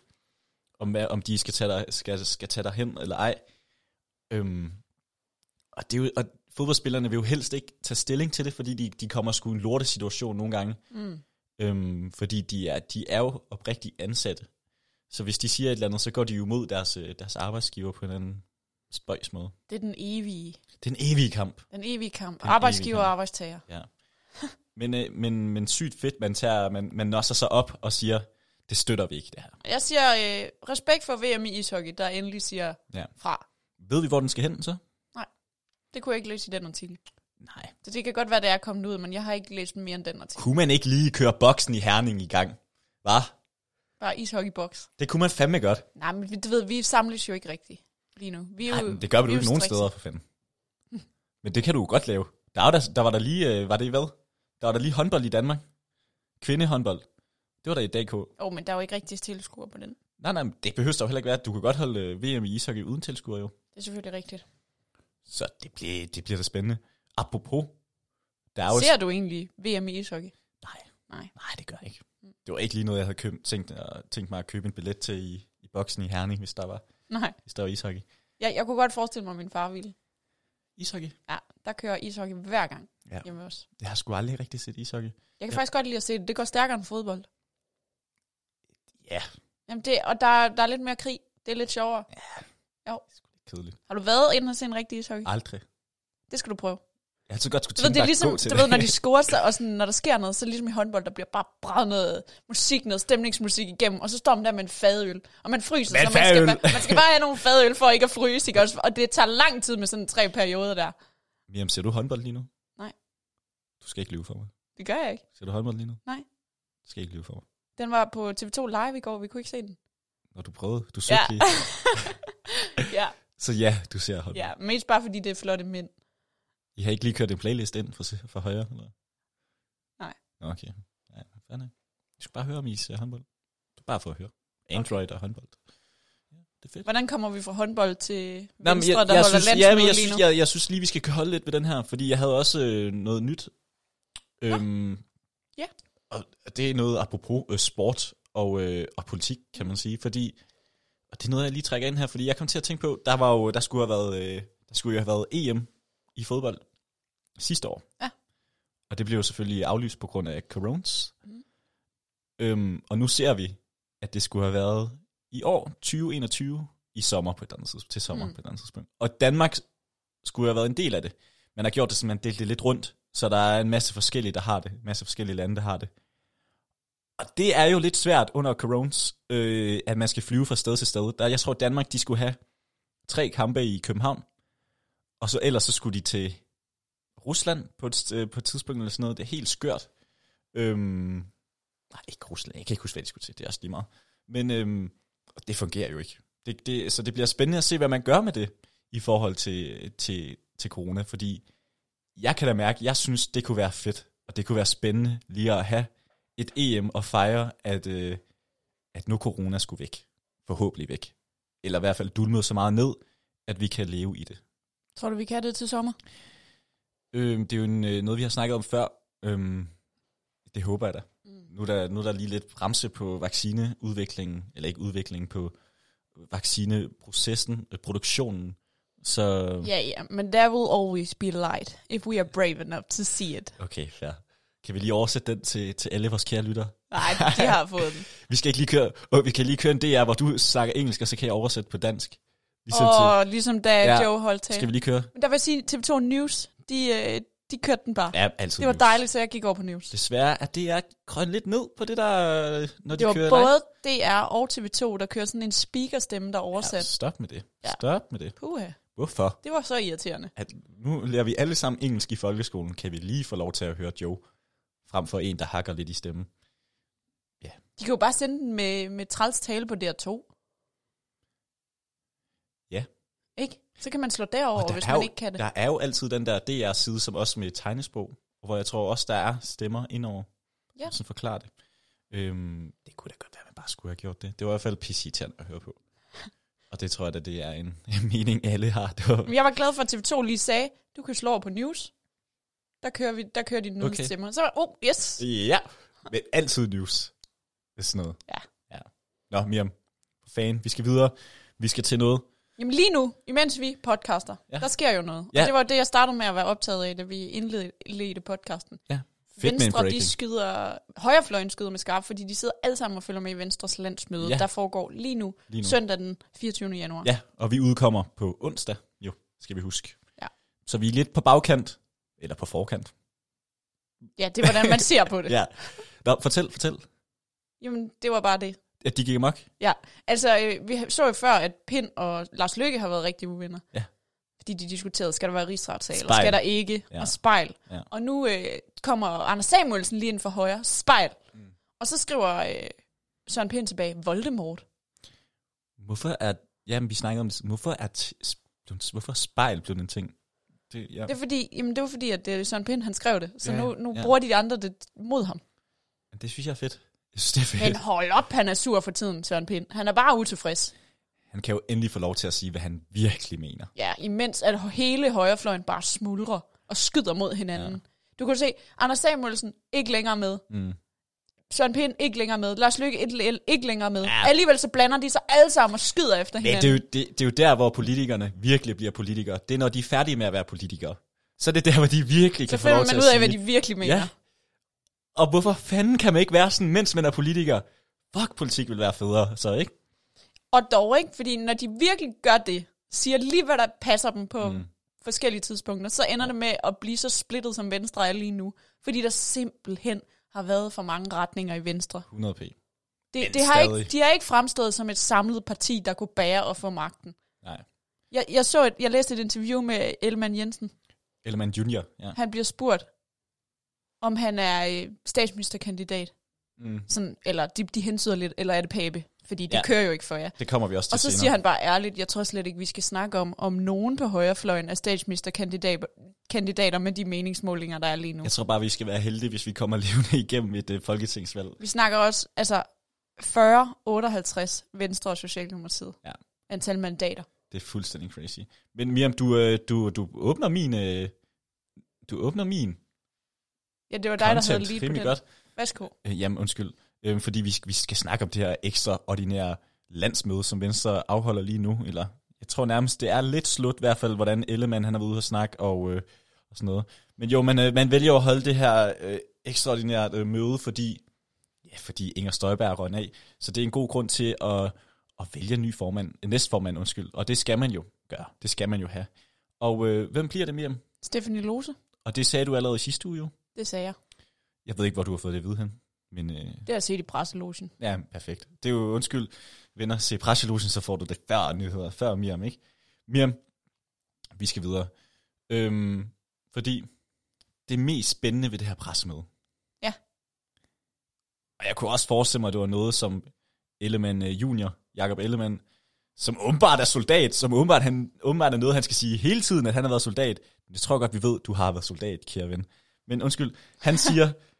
Om, om de skal tage, der, skal, skal tage derhen eller ej. Øhm, og, det er jo, og fodboldspillerne vil jo helst ikke tage stilling til det, fordi de, de kommer sgu i en lortesituation nogle gange. Mm. Øhm, fordi de er, de er jo oprigtigt ansatte. Så hvis de siger et eller andet, så går de jo mod deres, øh, deres arbejdsgiver på en anden spøjs måde. Det er den evige, Det er en evig kamp. den evige kamp. Den Arbejdsgiver evige og kamp. arbejdstager. Ja. Men, øh, men, men sygt fedt, man, tager, man, man nosser sig op og siger, det støtter vi ikke, det her. Jeg siger øh, respekt for VM i ishockey, der endelig siger Ja. fra. Ved vi, hvor den skal hen så? Det kunne jeg ikke læse i den artikel. Nej. Så det kan godt være, det er kommet ud, men jeg har ikke læst mere end den artikel. Kunne man ikke lige køre boksen i Herning i gang? Hvad? Bare ishockeyboks. Det kunne man fandme godt. Nej, men vi- du ved, vi samles jo ikke rigtigt lige nu. Vi er Nej, jo, men det gør vi vi jo ikke nogen steder, for fanden. Men det kan du jo godt lave. Der, var der, der var der lige, øh, var det i hvad? Der var der lige håndbold i Danmark. Kvindehåndbold. Det var der i DK. Åh, oh, men der er jo ikke rigtig tilskuere på den. Nej, nej, men det behøver der jo heller ikke være. Du kan godt holde øh, VM i ishockey uden tilskuere jo. Det er selvfølgelig rigtigt. Så det bliver, det bliver da spændende. Apropos, der er jo... Ser du egentlig VM i ishockey? Nej. Nej. Nej, det gør jeg ikke. Det var ikke lige noget, jeg havde købt, tænkt, uh, tænkt mig at købe en billet til i, i boksen i Herning, hvis der var, Nej. hvis der var ishockey. Jeg, jeg kunne godt forestille mig, at min far ville. Ishockey? Ja, der kører ishockey hver gang. Ja. hjemme også. Det har jeg sgu aldrig rigtig set ishockey. Jeg kan Ja. faktisk godt lide at se det. Det går stærkere end fodbold. Ja. Jamen det, og der, der er lidt mere krig. Det er lidt sjovere. Kedeligt. Har du været inde og se en rigtig ishockey? Aldrig. Det skal du prøve. Jeg har så godt skulle Du ved, tænke det er ligesom, til du det. ved, når de scorer, så, og sådan, når der sker noget, så ligesom i håndbold, der bliver bare braget noget musik, noget stemningsmusik igennem, og så står man der med en fadøl, og man fryser, Hvad så man skal, bare, man skal bare have nogle fadøl for ikke at fryse, ikke også? Og det tager lang tid med sådan tre perioder der. Miriam, ser du håndbold lige nu? Nej. Du skal ikke lyve for mig. Det gør jeg ikke. Ser du håndbold lige nu? Nej. Du skal ikke lyve for mig. Den var på TV2 Live i går, vi kunne ikke se den. Når du prøvede, du søgte Ja. lige. [laughs] Ja, Så ja, du ser håndbold. ja, mest bare fordi det er flotte mænd. I har ikke lige kørt en playlist ind for, for højre? Eller? Nej. Nå, Okay. Ja, fair nok. Du skal bare høre, om I ser håndbold. Du bare for at høre. Android og håndbold. Ja, det er fedt. Hvordan kommer vi fra håndbold til Nå, Venstre, jeg, der jeg, holder synes, ja, men jeg, lige synes, nu? jeg, jeg synes lige, vi skal holde lidt ved den her, fordi jeg havde også øh, noget nyt. Øhm, Ja. Og det er noget apropos øh, sport og, øh, og politik, kan man sige, fordi, og det er noget, jeg lige trækker ind her, fordi jeg kom til at tænke på, der var jo, der skulle have været, øh, der skulle jo have været EM i fodbold sidste år. Ja. Og det blev jo selvfølgelig aflyst på grund af coronas. Mhm. Øhm, og nu ser vi, at det skulle have været i år 2021 i sommer på et andet tidspunkt, til sommer Mm. mm. på et andet tidspunkt. Og Danmark skulle have været en del af det. Man har gjort det, så man delte det lidt rundt, så der er en masse forskellige, der har det. En masse forskellige lande, der har det. Og det er jo lidt svært under coronas, øh, at man skal flyve fra sted til sted. Der, jeg tror, Danmark de skulle have tre kampe i København, og så ellers så skulle de til Rusland på et, øh, på et tidspunkt eller sådan noget. Det er helt skørt. Øhm, nej, ikke Rusland. Jeg kan ikke huske, hvad de skulle til. Det er også lige meget. Men øhm, det fungerer jo ikke. Det, det, så det bliver spændende at se, hvad man gør med det i forhold til, til, til corona. Fordi jeg kan da mærke, jeg synes, det kunne være fedt. Og det kunne være spændende lige at have et EM og fejre, at, øh, at nu corona skulle væk. Forhåbentlig væk. Eller i hvert fald dulmet så meget ned, at vi kan leve i det. Tror du, vi kan det til sommer? Øhm, det er jo en, øh, noget, vi har snakket om før. Øhm, det håber jeg da. Mm. Nu er der, nu er der lige lidt bremse på vaccineudviklingen, eller ikke udviklingen, på vaccineprocessen, øh, produktionen. Så Ja, ja, men there will always be light, if we are brave enough to see it. okay, fair. Kan vi lige oversætte den til, til alle vores kære lyttere? Nej, de har fået den. [laughs] Vi skal ikke lige køre, oh, vi kan lige køre en DR, hvor du snakker engelsk, og så kan jeg oversætte på dansk. Ligesom Og ligesom da Ja. Joe holdt til, tale. skal vi lige køre? Men der vil jeg sige, TV2 News, de, øh, de kørte den bare. Ja, altid det var news. dejligt, så jeg gik over på News. Desværre at det er grønt lidt ned på det der, når de Det var kører både DR og TV2, der kørte sådan en speakerstemme, der live. Ja, oversat. stop med det. Ja. Stop med det. Puha, Hvorfor? det var så irriterende. at nu lærer vi alle sammen engelsk i folkeskolen, kan vi lige få lov til at høre Joe, frem for en, der hakker lidt i stemmen. De kan jo bare sende den med, med træls tale på DR2. Ja. Ikke? Så kan man slå derover, der hvis man jo- ikke kan det. Der er jo altid den der DR-side, som også med tegnesprog, hvor jeg tror også, der er stemmer indover, Ja. som forklarer det. Øhm, det kunne da godt være, at man bare skulle have gjort det. Det var i hvert fald pissirriterende at høre på. [laughs] Og det tror jeg da, det er en, en mening, alle har. Det var, Men jeg var glad for, at TV2 lige sagde, du kan slå over på News. Der kører, vi, der kører de news Okay. stemmer. Så var oh, yes. ja, men altid news. Det er sådan noget. Ja. ja. Nå, Miriam, fan, vi skal videre. Vi skal til noget. Jamen lige nu, imens vi podcaster, Ja. der sker jo noget. Ja. Og det var det, jeg startede med at være optaget af, da vi indledte podcasten. Ja, fedt Venstre, de skyder, højrefløjen skyder med skarp, fordi de sidder alle sammen og følger med i Venstres landsmøde, ja. der foregår lige nu, Lige nu. søndag den 24. januar. Ja, og vi udkommer på onsdag, jo, skal vi huske. Ja. Så vi er lidt på bagkant, eller på forkant. ja, det er hvordan man ser på det. [laughs] Ja. Nå, fortæl, fortæl. Jamen, det var bare det. At de gik amok? Ja, altså øh, vi så jo før, at Pind og Lars Løkke har været rigtig uvenner. Ja. Fordi de diskuterede, skal der være rigsretssag, eller skal der ikke, Ja. og spejl. Ja. Og nu øh, kommer Anders Samuelsen lige ind for højre, spejl. Mm. Og så skriver øh, Søren Pind tilbage, Voldemort. Hvorfor er, jamen vi snakkede om hvorfor er, t- hvorfor er spejl blevet en ting? Det, ja. Det, er fordi, jamen, det var fordi, at øh, Søren Pind han skrev det, så Ja, nu, nu ja. bruger de andre det mod ham. det synes jeg er fedt. Jeg synes, det er fedt. Men hold op, han er sur for tiden, Søren Pind. Han er bare utilfreds. Han kan jo endelig få lov til at sige, hvad han virkelig mener. Ja, imens at hele højrefløjen bare smuldrer og skyder mod hinanden. Ja. Du kan se, Anders Samuelsen ikke længere med. Mm. Søren Pind ikke længere med. Lars Løkke ikke, ikke længere med. Ja. Alligevel så blander de sig alle sammen og skyder efter Men hinanden. det er, jo, det, det er jo der, hvor politikerne virkelig bliver politikere. Det er, når de er færdige med at være politikere. så er det der, hvor de virkelig Så kan få lov til man at ud af, hvad de virkelig mener. Ja. Og hvorfor fanden kan man ikke være sådan, mens man er politiker? Fuck, politik vil være federe, så ikke? Og dog ikke, fordi når de virkelig gør det, siger lige, hvad der passer dem på mm. forskellige tidspunkter, så ender det med at blive så splittet, som Venstre er lige nu. Fordi der simpelthen har været for mange retninger i Venstre. 100 p. Det, Men det har ikke, de har ikke fremstået som et samlet parti, der kunne bære og få magten. Nej. Jeg, jeg, så et, jeg læste et interview med Elman Jensen. Ellemann Junior, ja. Han bliver spurgt, om han er øh, statsministerkandidat. Mm. Sådan, eller de, de hensyder lidt, eller er det Pape? Fordi det Ja. kører jo ikke for jer. Det kommer vi også til Og så senere. siger han bare ærligt, jeg tror slet ikke, vi skal snakke om, om nogen på højrefløjen er statsministerkandidater kandidater med de meningsmålinger, der er lige nu. Jeg tror bare, vi skal være heldige, hvis vi kommer [laughs] levende igennem et uh, folketingsvalg. Vi snakker også, altså 40, 58, Venstre og Socialdemokratiet. Ja. Antal mandater. Det er fuldstændig crazy. Men Miriam, du, øh, du, du åbner min... øh, Du åbner min Ja, det var dig, der havde content lige på den. godt. Værsgo. Øh, jamen, undskyld. Øh, fordi vi, skal- vi skal snakke om det her ekstraordinære landsmøde, som Venstre afholder lige nu. Eller jeg tror nærmest, det er lidt slut i hvert fald, hvordan Ellemann han har været ude og snakke og, øh, og sådan noget. Men jo, man, øh, man vælger at holde det her øh, ekstraordinært øh, møde, fordi, ja, fordi Inger Støjberg røg af. Så det er en god grund til at, at vælge en ny formand, en næstformand, undskyld. Og det skal man jo gøre. Det skal man jo have. Og øh, hvem bliver det, Miriam? Stephanie Lose, Og det sagde du allerede i sidste uge jo. det sagde jeg. Jeg ved ikke, hvor du har fået det at vide hen. Men øh, Det har jeg set i presselogen. Ja, perfekt. Det er jo, undskyld, venner, se presselusen, så får du det før nyheder, før Miriam, ikke? Miriam, vi skal videre. Øhm, fordi det mest spændende ved det her pressemøde. Ja. Og jeg kunne også forestille mig, at det var noget som Ellemann øh, Junior, Jakob Ellemann, som åbenbart er soldat, som åbenbart, han, åbenbart er noget, han skal sige hele tiden, at han har været soldat. Men det tror jeg godt, vi ved, du har været soldat, kære ven. Men undskyld, han siger, [laughs]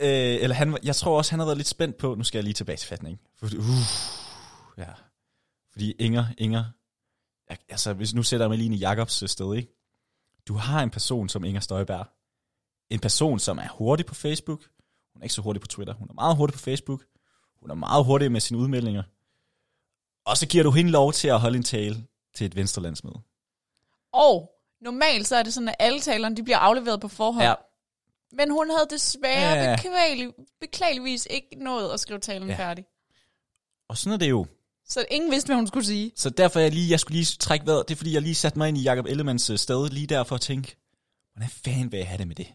øh, eller han, jeg tror også, han har været lidt spændt på, nu skal jeg lige tilbage til fatning. Fordi, uh, ja. Fordi Inger, Inger, altså hvis nu sætter jeg mig lige ind i Jakobs øh, sted, ikke? Du har en person som Inger Støjberg. En person, som er hurtig på Facebook. Hun er ikke så hurtig på Twitter. Hun er meget hurtig på Facebook. Hun er meget hurtig med sine udmeldinger. Og så giver du hende lov til at holde en tale til et venstrelandsmøde. Og normalt så er det sådan, at alle talerne de bliver afleveret på forhånd. Ja, Men hun havde desværre Ja. beklagelig, beklageligvis ikke nået at skrive talen Ja. færdig. og sådan er det jo. Så ingen vidste, hvad hun skulle sige. Så derfor er jeg lige, jeg skulle lige trække vejret. Det er fordi, jeg lige satte mig ind i Jacob Ellemanns øh, sted, lige der for at tænke, hvordan fanden vil jeg have det med det?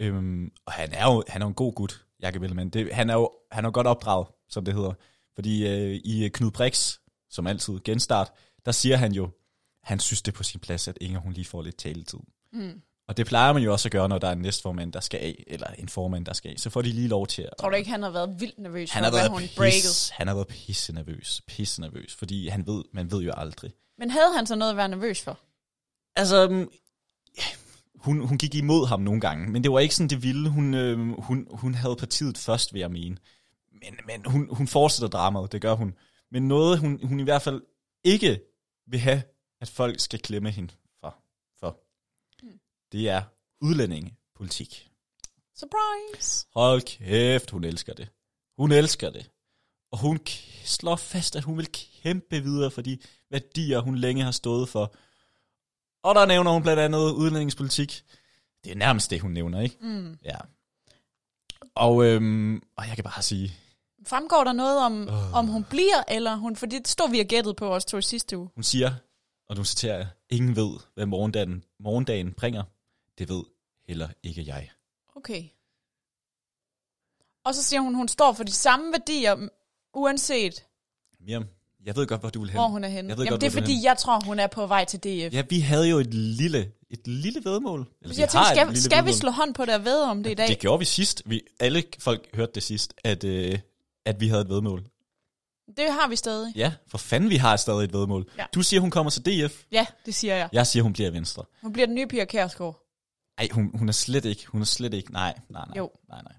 Øhm, og han er jo han er jo en god gut, Jacob Ellemann. Det, han er jo han er jo godt opdraget, som det hedder. Fordi øh, i øh, Knud Brix, som altid genstart, der siger han jo, han synes det er på sin plads, at Inger hun lige får lidt taletid. Mm. Og det plejer man jo også at gøre, når der er en næstformand, der skal af, eller en formand, der skal af. Så får de lige lov til at... Tror du ikke, han har været vildt nervøs han for, har været hun pis, breakede? han har været pisse nervøs, pisse nervøs, fordi han ved, man ved jo aldrig. Men havde han så noget at være nervøs for? Altså, mm, hun, hun gik imod ham nogle gange, men det var ikke sådan, det ville. Hun, øh, hun, hun havde partiet først, vil jeg mene. Men, men hun, hun fortsætter dramaet, det gør hun. Men noget, hun, hun i hvert fald ikke vil have, at folk skal klemme hende det er udlændingepolitik. Surprise! Hold kæft, hun elsker det. Hun elsker det. Og hun slår fast, at hun vil kæmpe videre for de værdier, hun længe har stået for. Og der nævner hun blandt andet udlændingspolitik. Det er nærmest det, hun nævner, ikke? Mm. Ja. Og, øhm, og jeg kan bare sige, Fremgår der noget om, oh. om hun bliver, eller hun... For det stod vi og gættede på os to i sidste uge. hun siger, og nu citerer jeg, ingen ved, hvad morgendagen, morgendagen bringer. Det ved heller ikke jeg. Okay. Og så siger hun, hun står for de samme værdier, uanset Miriam, jeg ved godt, hvor du vil hen. hvor hun er henne. Jeg ved Jamen, godt, det er fordi, hen. jeg tror, hun er på vej til DF. Ja, vi havde jo et lille, et lille vedmål. Eller, jeg tænkte, har et skal, lille skal vi vedmål. slå hånd på det og ved om det i dag? Det gjorde vi sidst. Vi, alle folk hørte det sidst, at, øh, at vi havde et vedmål. Det har vi stadig. Ja, for fanden, vi har stadig et vedmål. Ja. Du siger, hun kommer til DF. Ja, det siger jeg. Jeg siger, hun bliver Venstre. Hun bliver den nye Pia Kærsgaard. Ej, hun, hun er slet ikke. Hun er slet ikke. Nej, nej, nej. Jo. Nej, nej.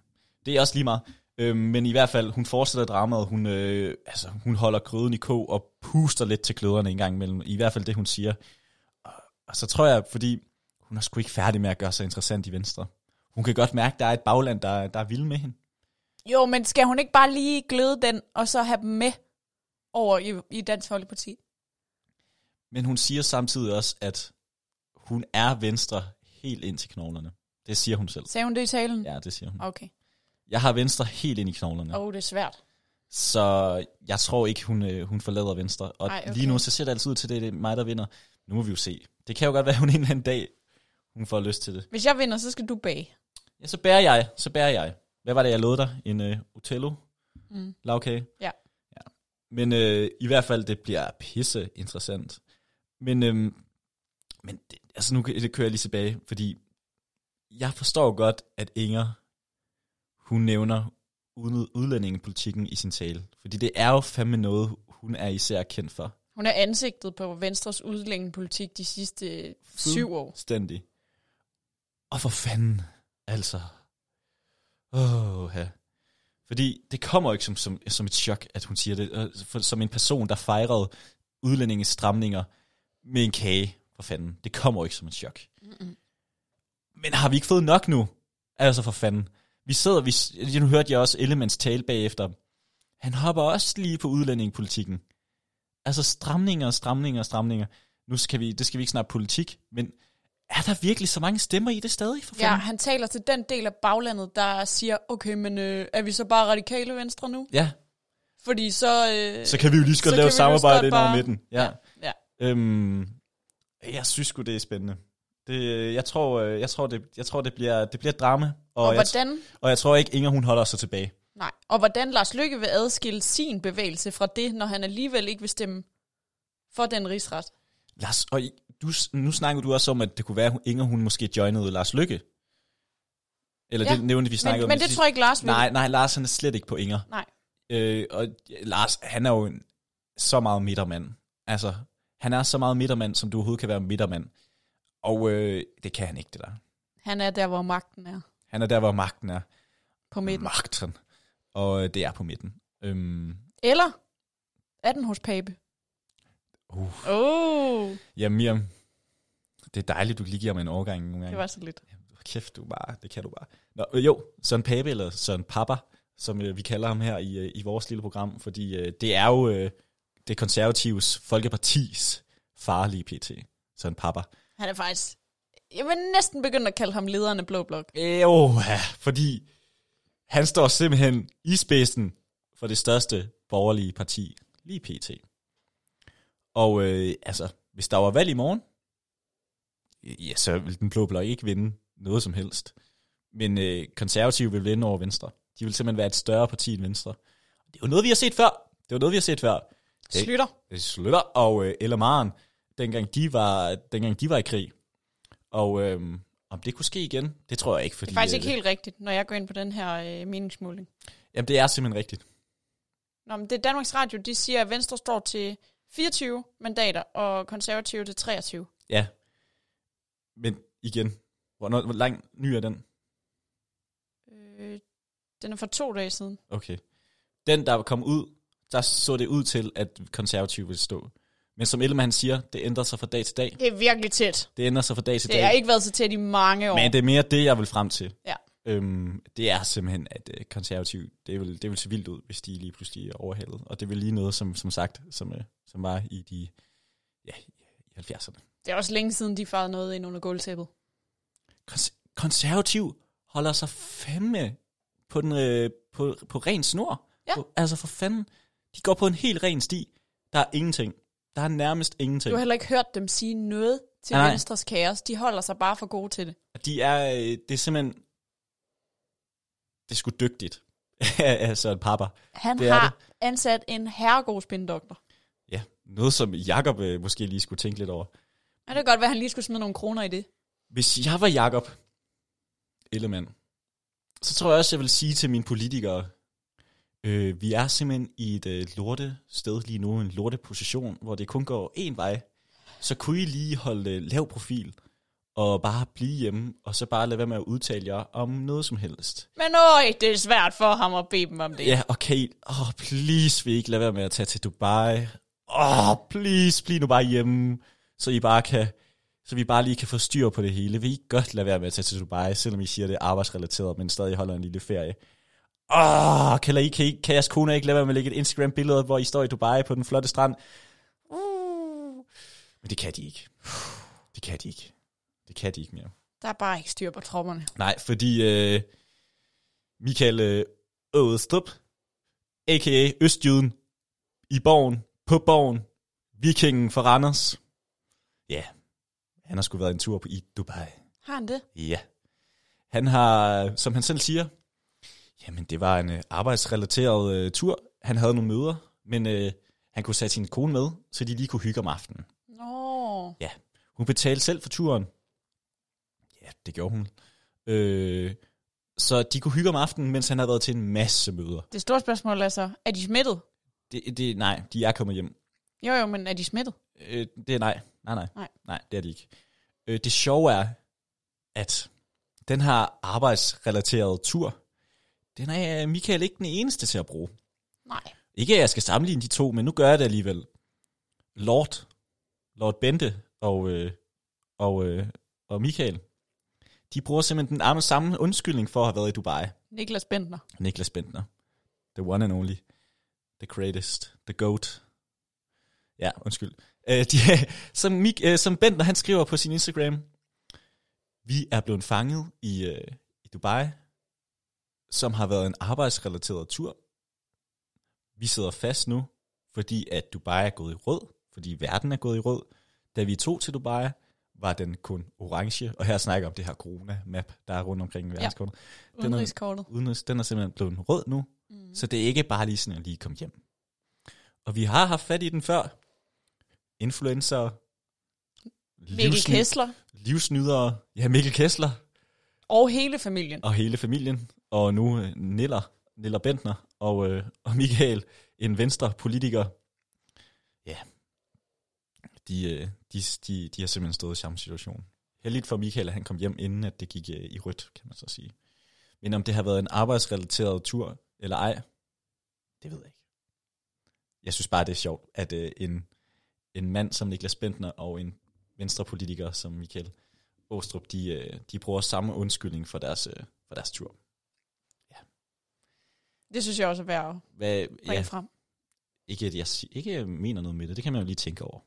Det er også lige meget. Øhm, men i hvert fald, hun fortsætter dramaet. Hun, øh, altså, hun holder gryden i kog og puster lidt til kløderne en gang imellem. I hvert fald det, hun siger. Og, og så tror jeg, fordi hun er sgu ikke færdig med at gøre sig interessant i Venstre. Hun kan godt mærke, at der er et bagland, der, der er vild med hende. Jo, men skal hun ikke bare lige gløde den, og så have dem med over i, i Dansk Folkeparti? Men hun siger samtidig også, at hun er venstre helt ind til knoglerne. Det siger hun selv. Sagde hun det i talen? Ja, det siger hun. Okay. Jeg har venstre helt ind i knoglerne. Åh, oh, det er svært. Så jeg tror ikke, hun, øh, hun forlader venstre. Og Ej, okay. lige nu, så ser det altid ud til, at det er mig, der vinder. Nu må vi jo se. Det kan jo godt være, hun en eller anden dag, hun får lyst til det. Hvis jeg vinder, så skal du bage. Ja, så bærer jeg. Så bærer jeg. Hvad var det, jeg lovede dig? En uh, Utello? Mm. Lavkage? Ja. ja. Men øh, i hvert fald, det bliver pisse interessant. Men, øhm, men det, altså nu det kører jeg lige tilbage, fordi jeg forstår godt, at Inger, hun nævner ud- udlændingepolitikken i sin tale. Fordi det er jo fandme noget, hun er især kendt for. Hun er ansigtet på Venstres udlændingepolitik de sidste syv år. Stændig. Og for fanden, altså. Åh, ja. Fordi det kommer jo ikke som, som, som et chok, at hun siger det. For, som en person, der fejrede udlændinges stramninger med en kage. For fanden. Det kommer jo ikke som et chok. Mm-mm. Men har vi ikke fået nok nu? Altså for fanden. Vi sidder, vi, nu hørte jeg også Elements tale bagefter. Han hopper også lige på udlændingepolitikken. Altså stramninger, stramninger, stramninger. Nu skal vi, det skal vi ikke snakke politik, men er der virkelig så mange stemmer i det stadig? For Ja, fanden? han taler til den del af baglandet, der siger, okay, men øh, er vi så bare radikale venstre nu? ja. Fordi så... Øh, Så kan vi jo lige så lave samarbejde ind over bare- midten. Ja. ja. Øhm, jeg synes sgu, det er spændende. Det, jeg, tror, øh, jeg, tror, det, jeg tror, det bliver, det bliver drama. Og, Og jeg, hvordan, og jeg tror ikke, Inger hun holder sig tilbage. nej, og hvordan Lars Lykke vil adskille sin bevægelse fra det, når han alligevel ikke vil stemme for den rigsret. Lars, og du, nu snakker du også om, at det kunne være, at Inger hun måske joinede Lars Lykke. Eller Ja, det nævnte vi snakkede Men, om. men det sidste- tror jeg ikke, Lars vil. Nej, nej, Lars han er slet ikke på Inger. Nej. Øh, og Lars, han er jo en, så meget midtermand. Altså, han er så meget midtermand, som du overhovedet kan være midtermand. Og øh, det kan han ikke, det der. Han er der, hvor magten er. Han er der, hvor magten er. På midten. Magten. Og øh, det er på midten. Øhm, Eller er den hos Pape? uh. Oh, Ja, Miriam, det er dejligt, du lige giver mig en overgang nogle gange. det var så lidt. Kæft, du bare, det kan du bare. Nå, øh, jo, Søren Pape, eller Søren Papa, som øh, vi kalder ham her i, øh, i vores lille program, fordi øh, det er jo øh, det konservatives Folkepartis farlige PT, Søren Papa. Han er faktisk... Jeg vil næsten begynde at kalde ham lederen af Blå Blok. Øh, jo, ja, fordi han står simpelthen i spidsen for det største borgerlige parti, lige PT. Og øh, altså, hvis der var valg i morgen, ja, så vil den blå blok ikke vinde noget som helst. Men øh, konservative vil vinde over Venstre. De vil simpelthen være et større parti end Venstre. Det er jo noget, vi har set før. Det er jo noget, vi har set før. Det- Slytter. Det slutter, og øh, Ella Maren, dengang de, var, dengang de var i krig. Og øh, om det kunne ske igen, det tror jeg ikke. Fordi, Det er faktisk øh, ikke helt rigtigt, når jeg går ind på den her øh, meningsmåling. Jamen, det er simpelthen rigtigt. Nå, men det er Danmarks Radio, de siger, at Venstre står til 24 mandater, og konservative til 23. Ja. Men igen, hvornår, hvor lang ny er den? Øh, den er for to dage siden. Okay. Den, der kom ud, der så det ud til, at konservative vil stå. Men som Ellemann siger, det ændrer sig fra dag til dag. Det er virkelig tæt. Det ændrer sig fra dag til Det dag. har ikke været så tæt i mange år. Men det er mere det, jeg vil frem til. Ja. Øhm, det er simpelthen, at øh, konservativ, det vil, det vil se vildt ud, hvis de lige pludselig er overhældet. Og det vil lige noget, som, som sagt, som, øh, som var i de ja, i 70'erne. Det er også længe siden, de farede noget ind under gulvtæppet. Kons- konservativ holder sig fandme på, den, øh, på, på ren snor. Ja. På, altså for fanden. De går på en helt ren sti. Der er ingenting. Der er nærmest ingenting. Du har heller ikke hørt dem sige noget til Nej. Venstres kaos. De holder sig bare for gode til det. De er, øh, det er simpelthen, det er sgu dygtigt. [laughs] altså en pappa. Han Det har ansat en herregod spindoktor. Ja, noget som Jakob øh, måske lige skulle tænke lidt over. Ja, det kan godt være, at han lige skulle smide nogle kroner i det. Hvis jeg var Jakob Ellemann, så tror jeg også, jeg vil sige til mine politikere, øh, vi er simpelthen i et øh, lorte sted lige nu, en lorte position, hvor det kun går én vej. Så kunne I lige holde øh, lav profil, og bare blive hjemme, og så bare lade være med at udtale jer om noget som helst. Men øj, det er svært for ham at bede dem om det. Ja, okay. Åh, oh, please, vil I ikke lade være med at tage til Dubai? Åh, oh, please, bliv nu bare hjemme, så I bare kan, så vi bare lige kan få styr på det hele. Vil I godt lade være med at tage til Dubai, selvom I siger, det er arbejdsrelateret, men stadig holder en lille ferie? Åh, kan, I, kan, I, kan jeres kone ikke lade være med at lægge et Instagram-billede, hvor I står i Dubai på den flotte strand? Uh. Men det kan de ikke. Det kan de ikke. Det kan de ikke mere. Der er bare ikke styr på tropperne. Nej, fordi øh, Michael øh, a.k.a. Østjyden, i borgen, på borgen, vikingen for Randers. Ja, han har sgu været en tur på i Dubai. Har han det? Ja. Han har, som han selv siger, jamen det var en øh, arbejdsrelateret øh, tur. Han havde nogle møder, men øh, han kunne sætte sin kone med, så de lige kunne hygge om aftenen. Nå. Ja, hun betalte selv for turen. Ja, det gjorde hun. Øh, så de kunne hygge om aftenen, mens han havde været til en masse møder. Det store spørgsmål er så, er de smittet? Det, det, nej, de er kommet hjem. Jo, jo, men er de smittet? Øh, det er nej. Nej, nej. Nej. Nej, det er de ikke. Øh, det sjove er, at den her arbejdsrelaterede tur, den er Michael ikke den eneste til at bruge. Nej. Ikke at jeg skal sammenligne de to, men nu gør jeg det alligevel. Lord, Lord Bente og, øh, og, øh, og Michael, de bruger simpelthen den samme undskyldning for at have været i Dubai. Niklas Bentner. Niklas Bentner. The one and only. The greatest. The goat. Ja, undskyld. Uh, de, [laughs] som, Mik, uh, som Bentner, han skriver på sin Instagram, vi er blevet fanget i, uh, i Dubai, som har været en arbejdsrelateret tur. Vi sidder fast nu, fordi at Dubai er gået i rød, fordi verden er gået i rød. Da vi tog til Dubai, var den kun orange, og her snakker jeg om det her corona-map, der er rundt omkring i verdenskortet. Den er- Udenrigskortet. udenrigs, den er simpelthen blevet rød nu, mm. så det er ikke bare lige sådan at lige komme hjem. Og vi har haft fat i den før. Influencer. Mikkel Kessler. Livsnydere. Ja, Mikkel Kessler Og hele familien. og hele familien. Og nu øh, Niller, Niller Bentner og, øh, og Michael, en venstre politiker. Ja, de, øh, de, de, de har simpelthen stået i samme situation. Heldigt for Michael, at han kom hjem, inden at det gik øh, i rødt, kan man så sige. Men om det har været en arbejdsrelateret tur eller ej, det ved jeg ikke. Jeg synes bare, det er sjovt, at øh, en, en mand som Niklas Bentner og en venstrepolitiker som Michael Åstrup, de, øh, de bruger samme undskyldning for deres, øh, for deres tur. Det synes jeg også er værd at Hvad, bringe ja, frem. ikke at jeg ikke at jeg mener noget med det, det kan man jo lige tænke over.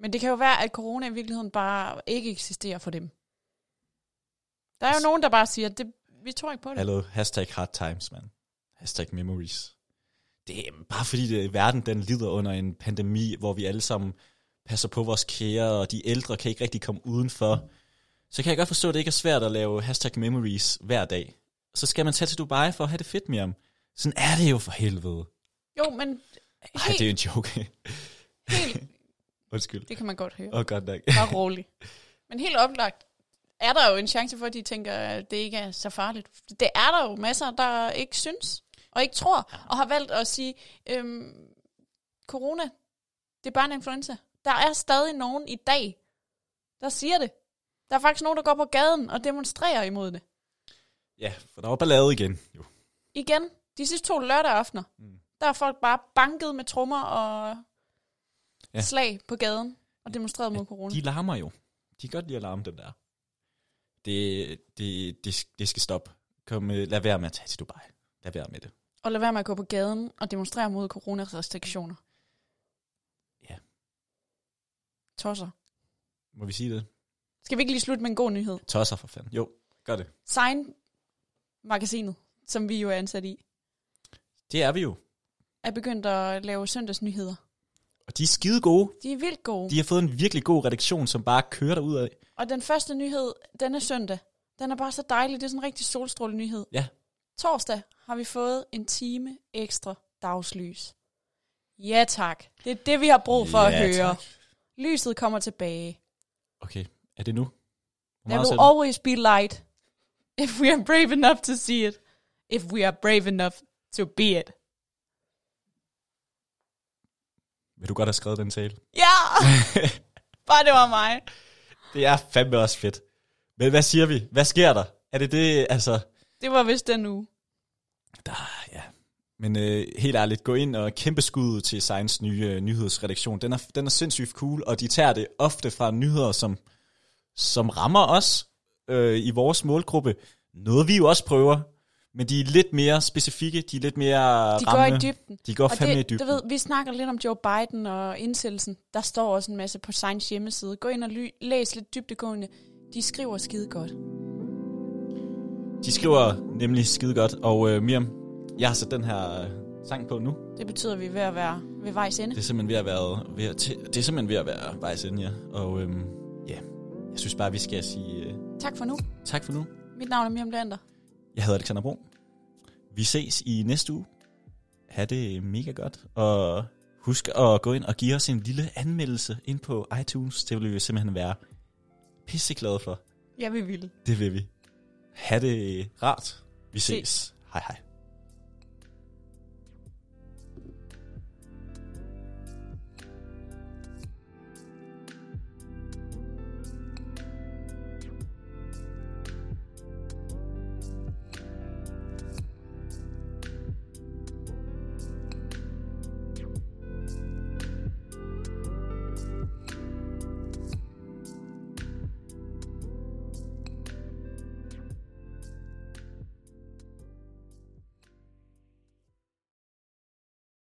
Men det kan jo være, at corona i virkeligheden bare ikke eksisterer for dem. Der er jo nogen, der bare siger, at det, vi tror ikke på det. Hallo, hashtag hard times, man. Hashtag memories. Det er bare fordi det, verden den lider under en pandemi, hvor vi alle sammen passer på vores kære, og de ældre kan ikke rigtig komme udenfor. Så kan jeg godt forstå, at det ikke er svært at lave hashtag memories hver dag. Så skal man tage til Dubai for at have det fedt med ham. Sådan er det jo for helvede. Jo, men Ej, helt, det er jo en joke. helt, [laughs] Undskyld. det kan man godt høre. Åh, oh, godt nok. Bare rolig. Men helt oplagt er der jo en chance for, at de tænker, at det ikke er så farligt. Det er der jo masser, der ikke synes, og ikke tror, og har valgt at sige, øhm, corona, det er bare en influenza. Der er stadig nogen i dag, der siger det. Der er faktisk nogen, der går på gaden og demonstrerer imod det. Ja, for der var ballade igen. Jo. Igen, de sidste to lørdag aftener, mm. der er folk bare banket med trommer og Ja. ja. slag på gaden og demonstreret mod corona. De larmer jo. De kan godt lide at larme, dem der. Det, det, det, det skal stoppe. Kom, øh, lad være med at tage til Dubai. Lad være med det. Og lad være med at gå på gaden og demonstrere mod coronarestriktioner. Ja. Tosser. Må vi sige det? Skal vi ikke lige slutte med en god nyhed? Tosser for fanden. Jo, gør det. Sign magasinet, som vi jo er ansat i, Det er vi jo. er begyndt at lave søndagsnyheder. Og de er skide gode. De er vildt gode. De har fået en virkelig god redaktion, som bare kører derud af. Og den første nyhed, den er søndag. Den er bare så dejlig. Det er sådan en rigtig solstråle nyhed. Ja. Torsdag har vi fået en time ekstra dagslys. Ja tak. Det er det, vi har brug for at høre. tak. Lyset kommer tilbage. Okay, er det nu? Hvor There meget will always be light. If we are brave enough to see it. If we are brave enough to be it. Vil du godt have skrevet den tale? Ja! [laughs] Bare det var mig. Det er fandme også fedt. Men hvad siger vi? Hvad sker der? Er det det, altså... Det var vist den uge. Der, ja. Men øh, helt ærligt, gå ind og kæmpe skud til Science nye øh, nyhedsredaktion. Den er, den er sindssygt cool, og de tager det ofte fra nyheder, som, som rammer os øh, i vores målgruppe. Noget vi jo også prøver, men de er lidt mere specifikke, de er lidt mere De rammende. går i dybden. De går Og fandme det, i dybden. Du ved, vi snakker lidt om Joe Biden og indsættelsen. Der står også en masse på Science hjemmeside. Gå ind og ly- læs lidt dybdegående De skriver skide godt. De skriver nemlig skide godt, og øh, Miriam, jeg har sat den her øh, sang på nu. Det betyder, at vi er ved at være ved vejs ende. Det er simpelthen ved at være, ved at, det er simpelthen ved at være vejs ende, ja. Og øhm, jeg synes bare, vi skal sige øh, Tak for nu. tak for nu. Mit navn er Miriam Leander. Jeg hedder Alexander Brun. Vi ses i næste uge. Ha' det mega godt. Og husk at gå ind og give os en lille anmeldelse ind på iTunes. Det vil vi simpelthen være pisseglade for. Ja, vi vil. Det vil vi. Ha' det rart. Vi Se. ses. Hej hej.